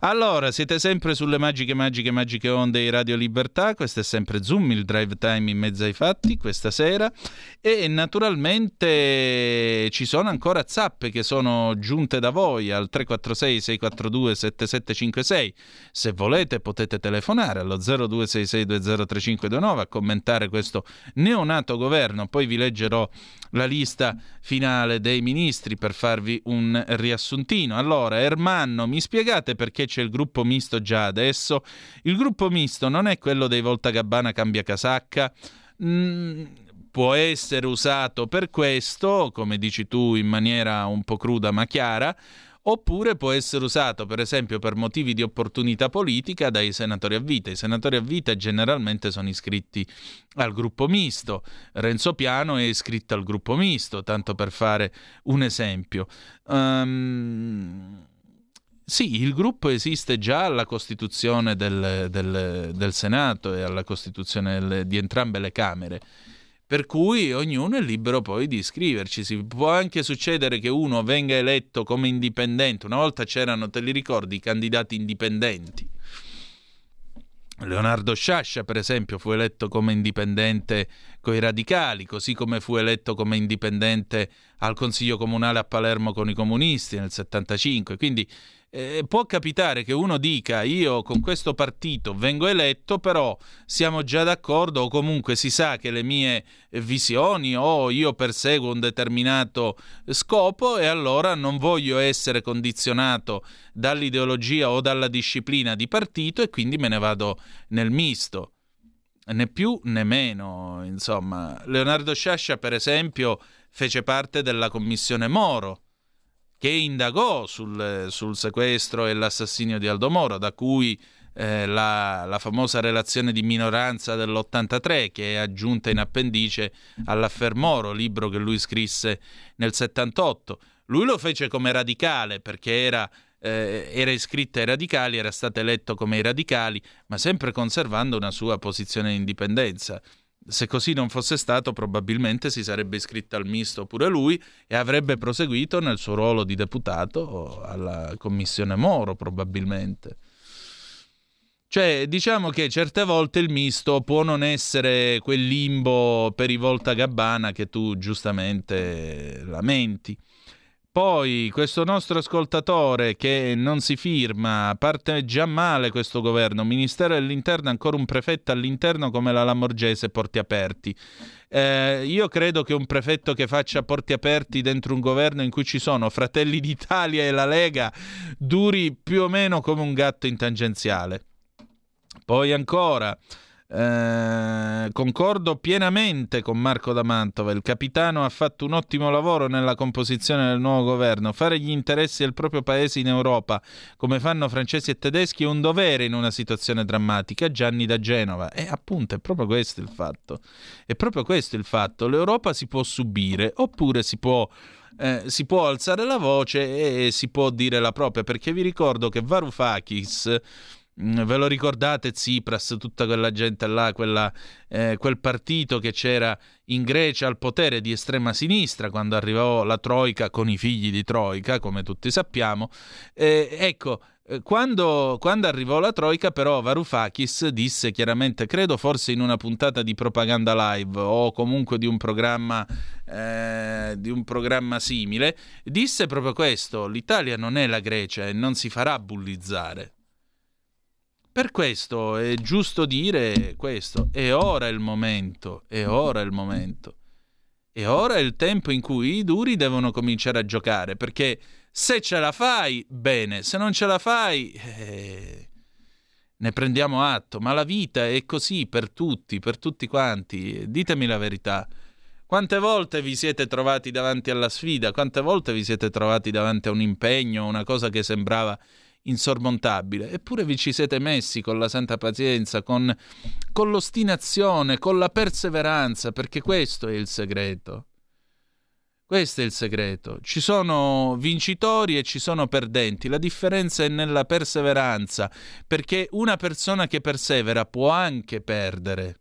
Allora, siete sempre sulle magiche, magiche, magiche onde di Radio Libertà, questo è sempre Zoom, il drive drive time in mezzo ai fatti questa sera. E naturalmente ci sono ancora zappe che sono giunte da voi al 346 642 7756 se volete potete telefonare allo 0266203529 a commentare questo neonato governo. Poi vi leggerò la lista finale dei ministri per farvi un riassuntino. Allora Ermanno mi spiegate perché c'è il gruppo misto già adesso? Il gruppo misto non è quello dei Volta Gabbana cambia casa sacca. Mm, può essere usato per questo, come dici tu, in maniera un po' cruda ma chiara, oppure può essere usato per esempio per motivi di opportunità politica dai senatori a vita. I senatori a vita generalmente sono iscritti al gruppo misto, Renzo Piano è iscritto al gruppo misto, tanto per fare un esempio. Um, Sì, il gruppo esiste già alla Costituzione del, del, del Senato e alla Costituzione di entrambe le Camere. Per cui ognuno è libero poi di iscriverci. Si può anche succedere che uno venga eletto come indipendente. Una volta c'erano, te li ricordi, i candidati indipendenti. Leonardo Sciascia, per esempio, fu eletto come indipendente con i radicali, così come fu eletto come indipendente al Consiglio Comunale a Palermo con i comunisti nel 75. Quindi eh, può capitare che uno dica io con questo partito vengo eletto, però siamo già d'accordo o comunque si sa che le mie visioni o io perseguo un determinato scopo e allora non voglio essere condizionato dall'ideologia o dalla disciplina di partito e quindi me ne vado nel misto. Né più né meno, insomma. Leonardo Sciascia, per esempio, fece parte della commissione Moro che indagò sul, sul sequestro e l'assassinio di Aldo Moro, da cui eh, la, la, famosa relazione di minoranza dell'83 che è aggiunta in appendice all'Affer Moro, libro che lui scrisse nel 78. Lui lo fece come radicale perché era, eh, era iscritto ai radicali, era stato eletto come i radicali, ma sempre conservando una sua posizione di indipendenza. Se così non fosse stato, probabilmente si sarebbe iscritto al misto pure lui e avrebbe proseguito nel suo ruolo di deputato alla commissione Moro, probabilmente. Cioè, diciamo che certe volte il misto può non essere quel limbo per i volta gabbana che tu giustamente lamenti. Poi questo nostro ascoltatore che non si firma, parte già male questo governo, Ministero dell'Interno ancora un prefetto all'interno come la Lamorgese porti aperti. Eh, io credo che un prefetto che faccia porti aperti dentro un governo in cui ci sono Fratelli d'Italia e la Lega duri più o meno come un gatto in tangenziale. Poi ancora... Eh, concordo pienamente con Marco da Mantova. Il capitano ha fatto un ottimo lavoro nella composizione del nuovo governo. Fare gli interessi del proprio paese in Europa, come fanno francesi e tedeschi, è un dovere in una situazione drammatica. Gianni da Genova. E appunto è proprio questo il fatto. È proprio questo il fatto. L'Europa si può subire oppure si può. Eh, si può alzare la voce e si può dire la propria, perché vi ricordo che Varoufakis ve lo ricordate Tsipras, tutta quella gente là, quella, eh, quel partito che c'era in Grecia al potere di estrema sinistra quando arrivò la Troica con i figli di Troica, come tutti sappiamo. Eh, ecco, eh, quando, quando, arrivò la Troica, però, Varoufakis disse chiaramente, credo forse in una puntata di propaganda live o comunque di un programma, eh, di un programma simile, disse proprio questo: l'Italia non è la Grecia e non si farà bullizzare. Per questo è giusto dire questo, è ora il momento, è ora il momento. E ora è il tempo in cui i duri devono cominciare a giocare, perché se ce la fai, bene, se non ce la fai, eh, ne prendiamo atto, ma la vita è così per tutti, per tutti quanti. Ditemi la verità. Quante volte vi siete trovati davanti alla sfida? Quante volte vi siete trovati davanti a un impegno, una cosa che sembrava insormontabile. Eppure vi ci siete messi con la santa pazienza, con, con l'ostinazione, con la perseveranza, perché questo è il segreto. Questo è il segreto. Ci sono vincitori e ci sono perdenti. La differenza è nella perseveranza, perché una persona che persevera può anche perdere,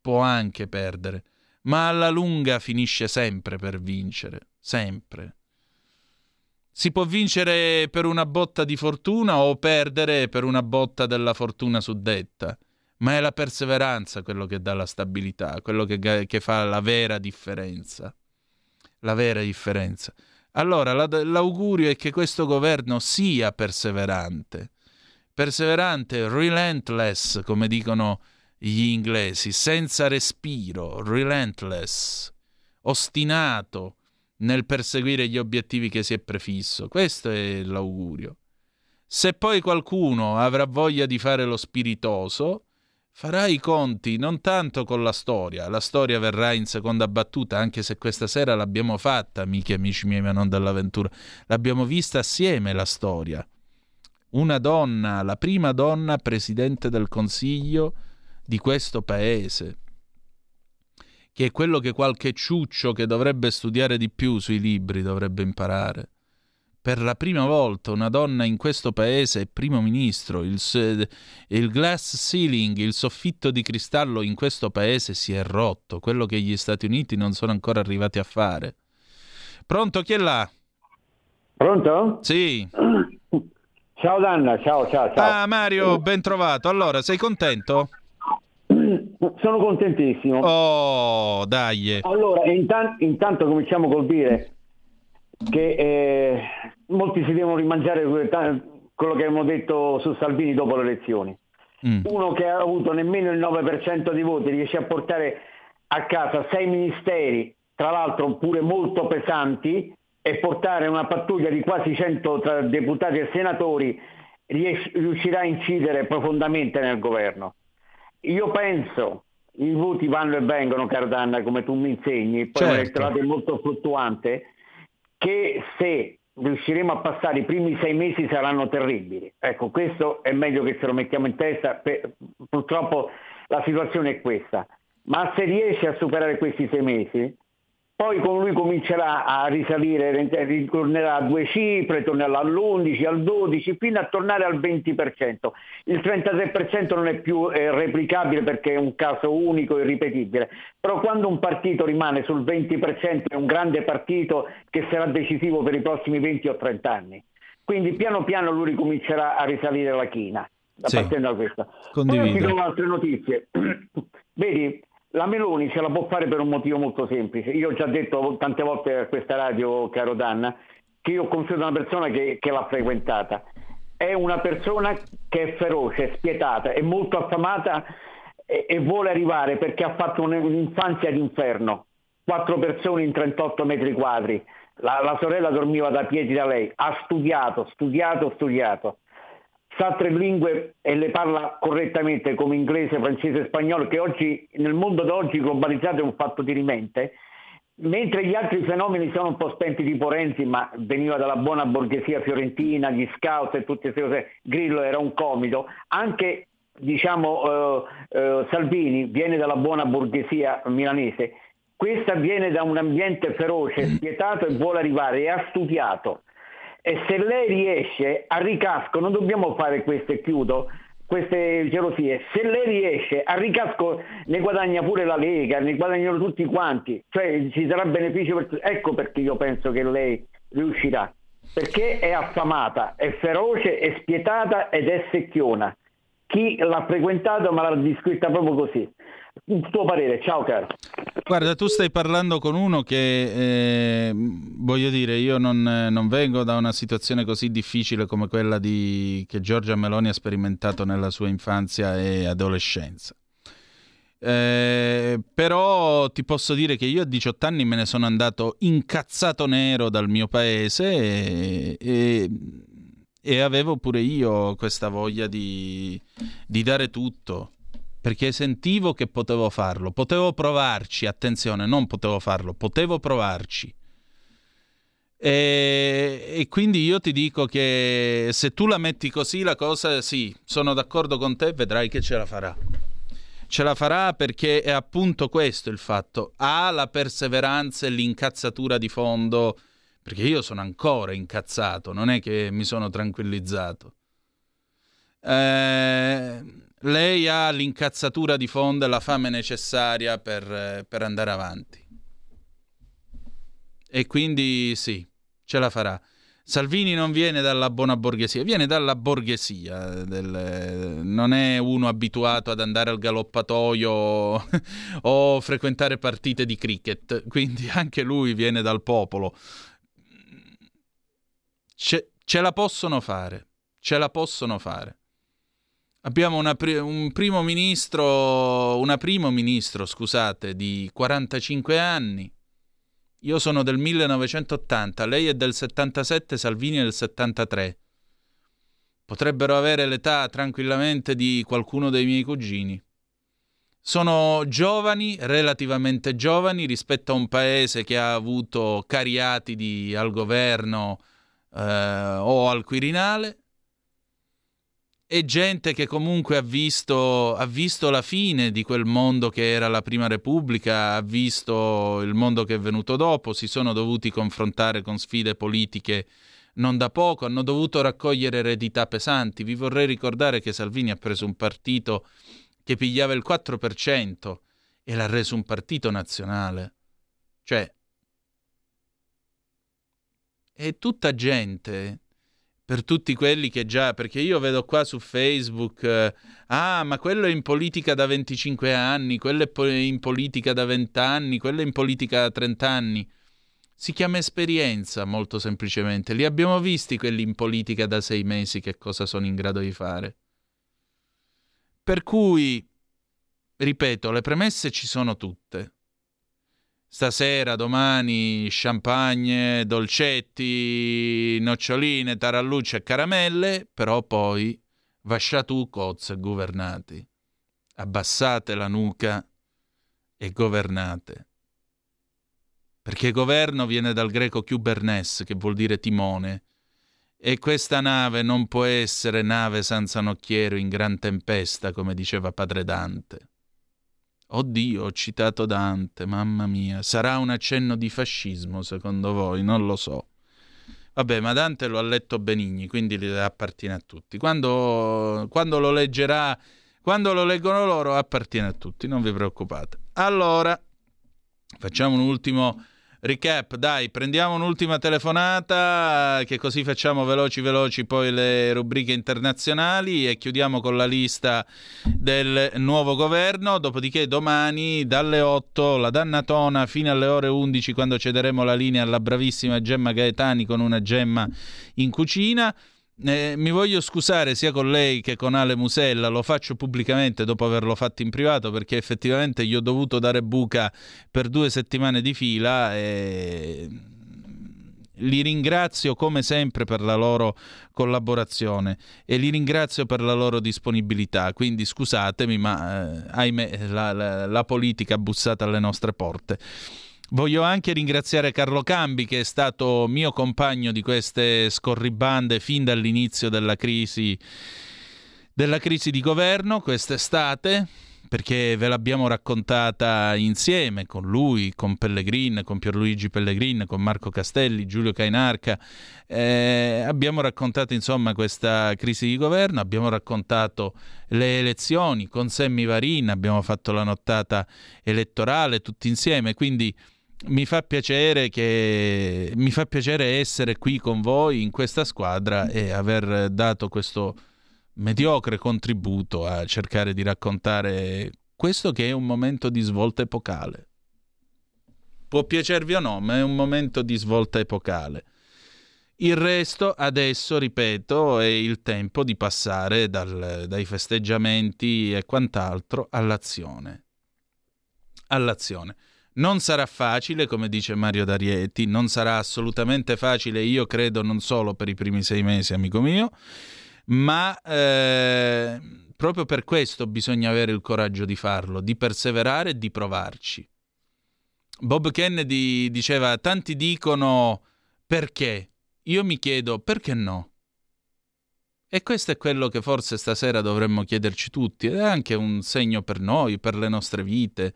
può anche perdere, ma alla lunga finisce sempre per vincere, sempre. Si può vincere per una botta di fortuna o perdere per una botta della fortuna suddetta, ma è la perseveranza quello che dà la stabilità, quello che, che fa la vera differenza. La vera differenza. Allora, la, l'augurio è che questo governo sia perseverante. Perseverante, relentless, come dicono gli inglesi, senza respiro, relentless, ostinato, nel perseguire gli obiettivi che si è prefisso. Questo è l'augurio. Se poi qualcuno avrà voglia di fare lo spiritoso, farà i conti non tanto con la storia, la storia verrà in seconda battuta, anche se questa sera l'abbiamo fatta, amiche e amici miei, ma non dall'avventura, l'abbiamo vista assieme la storia. Una donna, la prima donna presidente del Consiglio di questo paese, che è quello che qualche ciuccio che dovrebbe studiare di più sui libri dovrebbe imparare. per la prima volta una donna in questo paese è primo ministro, il, il, glass ceiling, il soffitto di cristallo in questo paese si è rotto, quello che gli Stati Uniti non sono ancora arrivati a fare. Pronto, chi è là? Pronto? Sì. Ciao Danna, ciao, ciao, ciao. Ah Mario, ben trovato. Allora, sei contento? Sono contentissimo. Oh, dai. Allora, intanto, intanto cominciamo col dire che eh, molti si devono rimangiare quello che abbiamo detto su Salvini dopo le elezioni. Mm. Uno che ha avuto nemmeno il 9% di voti riesce a portare a casa sei ministeri, tra l'altro pure molto pesanti, e portare una pattuglia di quasi 100 tra deputati e senatori riuscirà a incidere profondamente nel governo. Io penso, i voti vanno e vengono, Cardanna, come tu mi insegni, poi certo. l'elettorato è molto fluttuante, che se riusciremo a passare i primi sei mesi saranno terribili. Ecco, questo è meglio che ce lo mettiamo in testa, purtroppo la situazione è questa. Ma se riesce a superare questi sei mesi, poi con lui comincerà a risalire, ritornerà a due cifre, tornerà all'11, al 12, fino a tornare al 20%. Il 33% non è più eh, replicabile perché è un caso unico e ripetibile, però quando un partito rimane sul 20% è un grande partito che sarà decisivo per i prossimi 20 o 30 anni. Quindi piano piano lui ricomincerà a risalire la china, sì. partendo da questo. Condivido. Poi ci sono altre notizie. Vedi, la Meloni ce la può fare per un motivo molto semplice. Io ho già detto tante volte a questa radio, caro Danna, che io considero una persona che, che l'ha frequentata. È una persona che è feroce, spietata, è molto affamata e, e vuole arrivare perché ha fatto un'infanzia d'inferno. Quattro persone in 38 metri quadri. La, la sorella dormiva da piedi da lei. Ha studiato, studiato, studiato sa tre lingue e le parla correttamente come inglese, francese e spagnolo, che oggi nel mondo d'oggi globalizzato è un fatto di rimente, mentre gli altri fenomeni sono un po' spenti tipo Renzi, ma veniva dalla buona borghesia fiorentina, gli scout e tutte queste cose, Grillo era un comido, anche diciamo eh, eh, Salvini viene dalla buona borghesia milanese, questa viene da un ambiente feroce, spietato e vuole arrivare e ha studiato e se lei riesce a ricasco, non dobbiamo fare queste, chiudo, queste gelosie, se lei riesce a ricasco ne guadagna pure la Lega, ne guadagnano tutti quanti, cioè ci sarà beneficio per tutti. Ecco perché io penso che lei riuscirà, perché è affamata, è feroce, è spietata ed è secchiona. Chi l'ha frequentato me l'ha descritta proprio così il tuo parere. Ciao caro. Guarda, tu stai parlando con uno che, eh, voglio dire, io non, non, vengo da una situazione così difficile come quella di, che Giorgia Meloni ha sperimentato nella sua infanzia e adolescenza. Eh, però ti posso dire che io a 18 anni me ne sono andato incazzato nero dal mio paese e, e, e avevo pure io questa voglia di, di dare tutto perché sentivo che potevo farlo, potevo provarci, attenzione, non potevo farlo, potevo provarci. E, e, quindi io ti dico che se tu la metti così la cosa, sì, sono d'accordo con te, vedrai che ce la farà. Ce la farà perché è appunto questo il fatto. Ha la perseveranza e l'incazzatura di fondo, perché io sono ancora incazzato, non è che mi sono tranquillizzato. Eh, lei ha l'incazzatura di fondo e la fame necessaria per, per andare avanti. E quindi sì, ce la farà. Salvini non viene dalla buona borghesia, viene dalla borghesia, del, non è uno abituato ad andare al galoppatoio o frequentare partite di cricket, quindi anche lui viene dal popolo. Ce, ce la possono fare, ce la possono fare. Abbiamo pri- un primo ministro, una primo ministro, scusate, di 45 anni. Io sono del 1980, lei è del 77, Salvini è del 73. Potrebbero avere l'età tranquillamente di qualcuno dei miei cugini. Sono giovani, relativamente giovani, rispetto a un paese che ha avuto cariatidi al governo eh, o al Quirinale e gente che comunque ha visto, ha visto, la fine di quel mondo che era la Prima Repubblica, ha visto il mondo che è venuto dopo, si sono dovuti confrontare con sfide politiche non da poco, hanno dovuto raccogliere eredità pesanti. Vi vorrei ricordare che Salvini ha preso un partito che pigliava il 4% e l'ha reso un partito nazionale. Cioè, è tutta gente per tutti quelli che già, perché io vedo qua su Facebook, eh, ah, ma quello è in politica da 25 anni, quello è in politica da 20 anni, quello è in politica da 30 anni. Si chiama esperienza, molto semplicemente. Li abbiamo visti quelli in politica da sei mesi che cosa sono in grado di fare. Per cui, ripeto, le premesse ci sono tutte. Stasera, domani, champagne, dolcetti, noccioline, tarallucce e caramelle, però poi vasciatù cozze governati. Abbassate la nuca e governate. Perché governo viene dal greco kubernes, che vuol dire timone, e questa nave non può essere nave senza nocchiero in gran tempesta, come diceva padre Dante. Oddio, ho citato Dante, mamma mia. Sarà un accenno di fascismo, secondo voi? Non lo so. Vabbè, ma Dante lo ha letto Benigni, quindi gli appartiene a tutti. Quando, quando lo leggerà, quando lo leggono loro, appartiene a tutti, non vi preoccupate. Allora, facciamo un ultimo recap, dai, prendiamo un'ultima telefonata, che così facciamo veloci veloci poi le rubriche internazionali e chiudiamo con la lista del nuovo governo, dopodiché domani dalle 8 la dannatona fino alle ore 11 quando cederemo la linea alla bravissima Gemma Gaetani con una gemma in cucina. Eh, mi voglio scusare sia con lei che con Ale Musella, lo faccio pubblicamente dopo averlo fatto in privato perché effettivamente gli ho dovuto dare buca per due settimane di fila e li ringrazio come sempre per la loro collaborazione e li ringrazio per la loro disponibilità. Quindi scusatemi, ma eh, ahimè la, la, la politica ha bussato alle nostre porte. Voglio anche ringraziare Carlo Cambi che è stato mio compagno di queste scorribande fin dall'inizio della crisi, della crisi di governo quest'estate perché ve l'abbiamo raccontata insieme con lui, con Pellegrin, con Pierluigi Pellegrin, con Marco Castelli, Giulio Cainarca. Eh, abbiamo raccontato insomma questa crisi di governo, abbiamo raccontato le elezioni con Semmi Varin, abbiamo fatto la nottata elettorale tutti insieme, quindi mi fa piacere che mi fa piacere essere qui con voi in questa squadra e aver dato questo mediocre contributo a cercare di raccontare questo che è un momento di svolta epocale. Può piacervi o no, ma è un momento di svolta epocale. Il resto, adesso, ripeto, è il tempo di passare dal, dai festeggiamenti e quant'altro all'azione. All'azione. Non sarà facile, come dice Mario D'Arieti, non sarà assolutamente facile, io credo, non solo per i primi sei mesi, amico mio, ma eh, proprio per questo bisogna avere il coraggio di farlo, di perseverare e di provarci. Bob Kennedy diceva, tanti dicono perché, io mi chiedo perché no. E questo è quello che forse stasera dovremmo chiederci tutti, ed è anche un segno per noi, per le nostre vite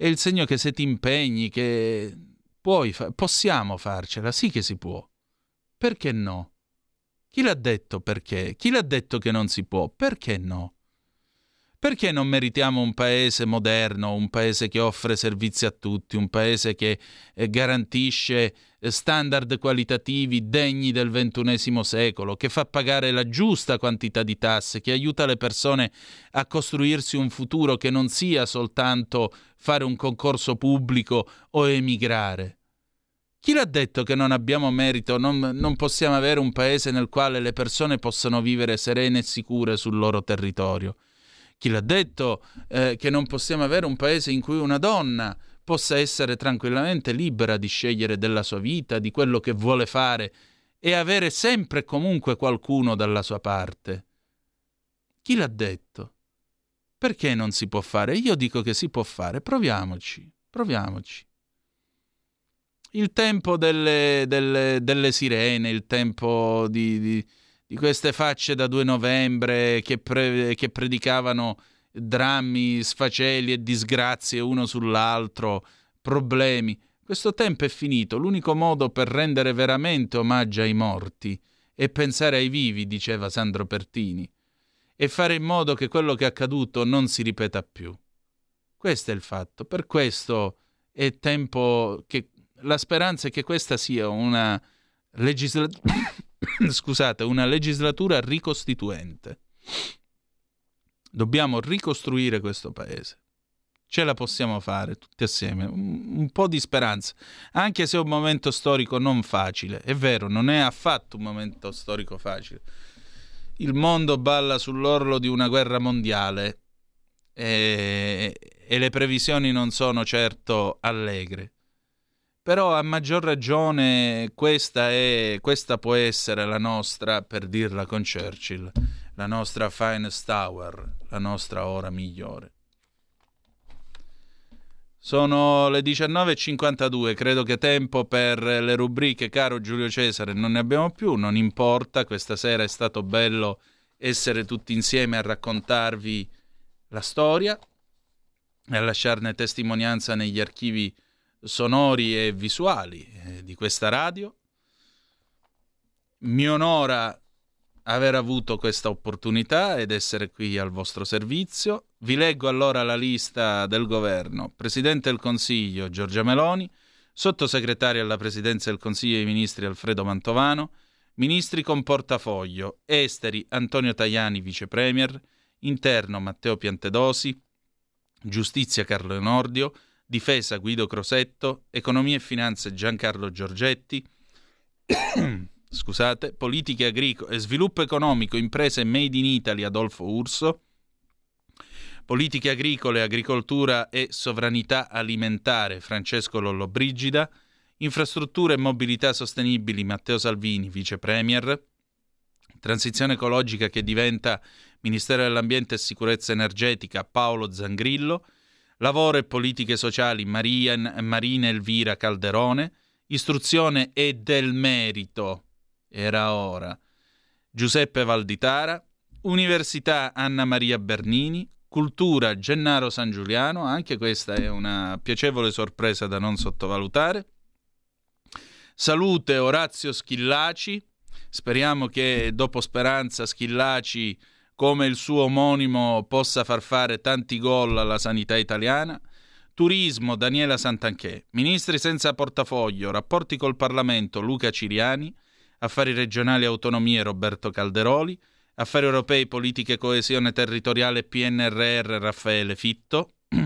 è il segno che se ti impegni, che puoi fa- possiamo farcela, sì che si può. Perché no? Chi l'ha detto perché? Chi l'ha detto che non si può? Perché no? Perché non meritiamo un paese moderno, un paese che offre servizi a tutti, un paese che eh, garantisce eh, standard qualitativi degni del XXI secolo, che fa pagare la giusta quantità di tasse, che aiuta le persone a costruirsi un futuro che non sia soltanto fare un concorso pubblico o emigrare? Chi l'ha detto che non abbiamo merito, non, non, possiamo avere un paese nel quale le persone possano vivere serene e sicure sul loro territorio? Chi l'ha detto eh, che non possiamo avere un paese in cui una donna possa essere tranquillamente libera di scegliere della sua vita, di quello che vuole fare e avere sempre e comunque qualcuno dalla sua parte? Chi l'ha detto? Perché non si può fare? Io dico che si può fare, proviamoci, proviamoci. Il tempo delle, delle, delle sirene, il tempo di, di di queste facce da 2 novembre che, pre- che predicavano drammi, sfaceli e disgrazie uno sull'altro, problemi. Questo tempo è finito, l'unico modo per rendere veramente omaggio ai morti è pensare ai vivi, diceva Sandro Pertini, e fare in modo che quello che è accaduto non si ripeta più. Questo è il fatto. Per questo è tempo che la speranza è che questa sia una, legisla... Scusate, una legislatura ricostituente. Dobbiamo ricostruire questo paese ce la possiamo fare tutti assieme. Un, po' di speranza, anche se è un momento storico non facile. È vero, non è affatto un momento storico facile. Il mondo balla sull'orlo di una guerra mondiale e, e le previsioni non sono certo allegre. Però a maggior ragione questa, è, questa può essere la nostra, per dirla con Churchill, la nostra finest hour, la nostra ora migliore. Sono le 19.52, credo che tempo per le rubriche, caro Giulio Cesare, non ne abbiamo più, non importa, questa sera è stato bello essere tutti insieme a raccontarvi la storia e a lasciarne testimonianza negli archivi sonori e visuali eh, di questa radio. Mi onora aver avuto questa opportunità ed essere qui al vostro servizio. Vi leggo allora la lista del governo. Presidente del Consiglio Giorgia Meloni, sottosegretario alla Presidenza del Consiglio dei Ministri Alfredo Mantovano, ministri con portafoglio, esteri Antonio Tajani, vice premier, interno Matteo Piantedosi, giustizia Carlo Enordio, difesa Guido Crosetto, economia e finanze Giancarlo Giorgetti, scusate, politiche agricole, sviluppo economico, imprese Made in Italy Adolfo Urso, politiche agricole, agricoltura e sovranità alimentare Francesco Lollobrigida, infrastrutture e mobilità sostenibili Matteo Salvini, vice premier, transizione ecologica che diventa Ministero dell'Ambiente e Sicurezza Energetica Paolo Zangrillo, lavoro e politiche sociali Maria, Marina Elvira Calderone, istruzione e del merito. Era ora. Giuseppe Valditara, Università Anna Maria Bernini, Cultura Gennaro San Giuliano, anche questa è una piacevole sorpresa da non sottovalutare. Salute Orazio Schillaci, speriamo che dopo Speranza Schillaci, come il suo omonimo, possa far fare tanti gol alla sanità italiana. Turismo Daniela Santanchè, Ministri senza portafoglio, rapporti col Parlamento Luca Ciriani, Affari regionali e autonomie Roberto Calderoli, Affari europei, politiche coesione territoriale PNRR Raffaele Fitto,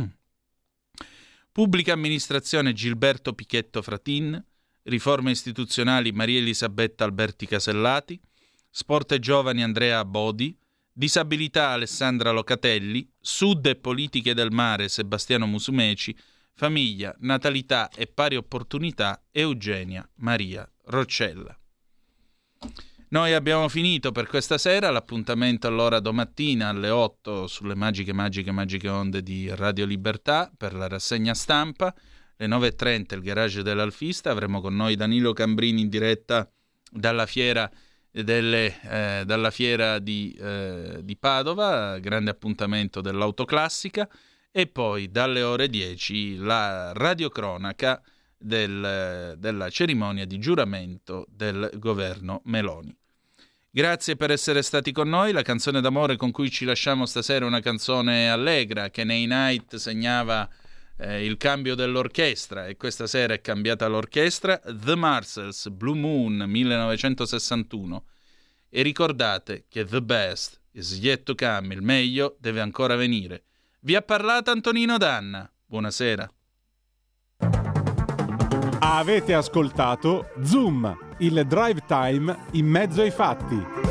Pubblica amministrazione Gilberto Pichetto Fratin, Riforme istituzionali Maria Elisabetta Alberti Casellati, Sport e giovani Andrea Bodi, Disabilità Alessandra Locatelli, Sud e politiche del mare Sebastiano Musumeci, Famiglia, Natalità e pari opportunità Eugenia Maria Roccella. Noi abbiamo finito per questa sera, l'appuntamento allora domattina alle 8 sulle magiche, magiche, magiche onde di Radio Libertà per la rassegna stampa, alle 9.30 il garage dell'Alfista, avremo con noi Danilo Cambrini in diretta dalla fiera, delle, eh, dalla fiera di, eh, di Padova, grande appuntamento dell'autoclassica, e poi dalle ore 10 la radiocronaca del, della cerimonia di giuramento del governo Meloni. Grazie per essere stati con noi. La canzone d'amore con cui ci lasciamo stasera è una canzone allegra che nei night segnava eh, il cambio dell'orchestra e questa sera è cambiata l'orchestra. The Marcells, Blue Moon 1961. E ricordate che the best is yet to come, il meglio deve ancora venire. Vi ha parlato Antonino Danna. Buonasera. Avete ascoltato Zoom, il drive time in mezzo ai fatti.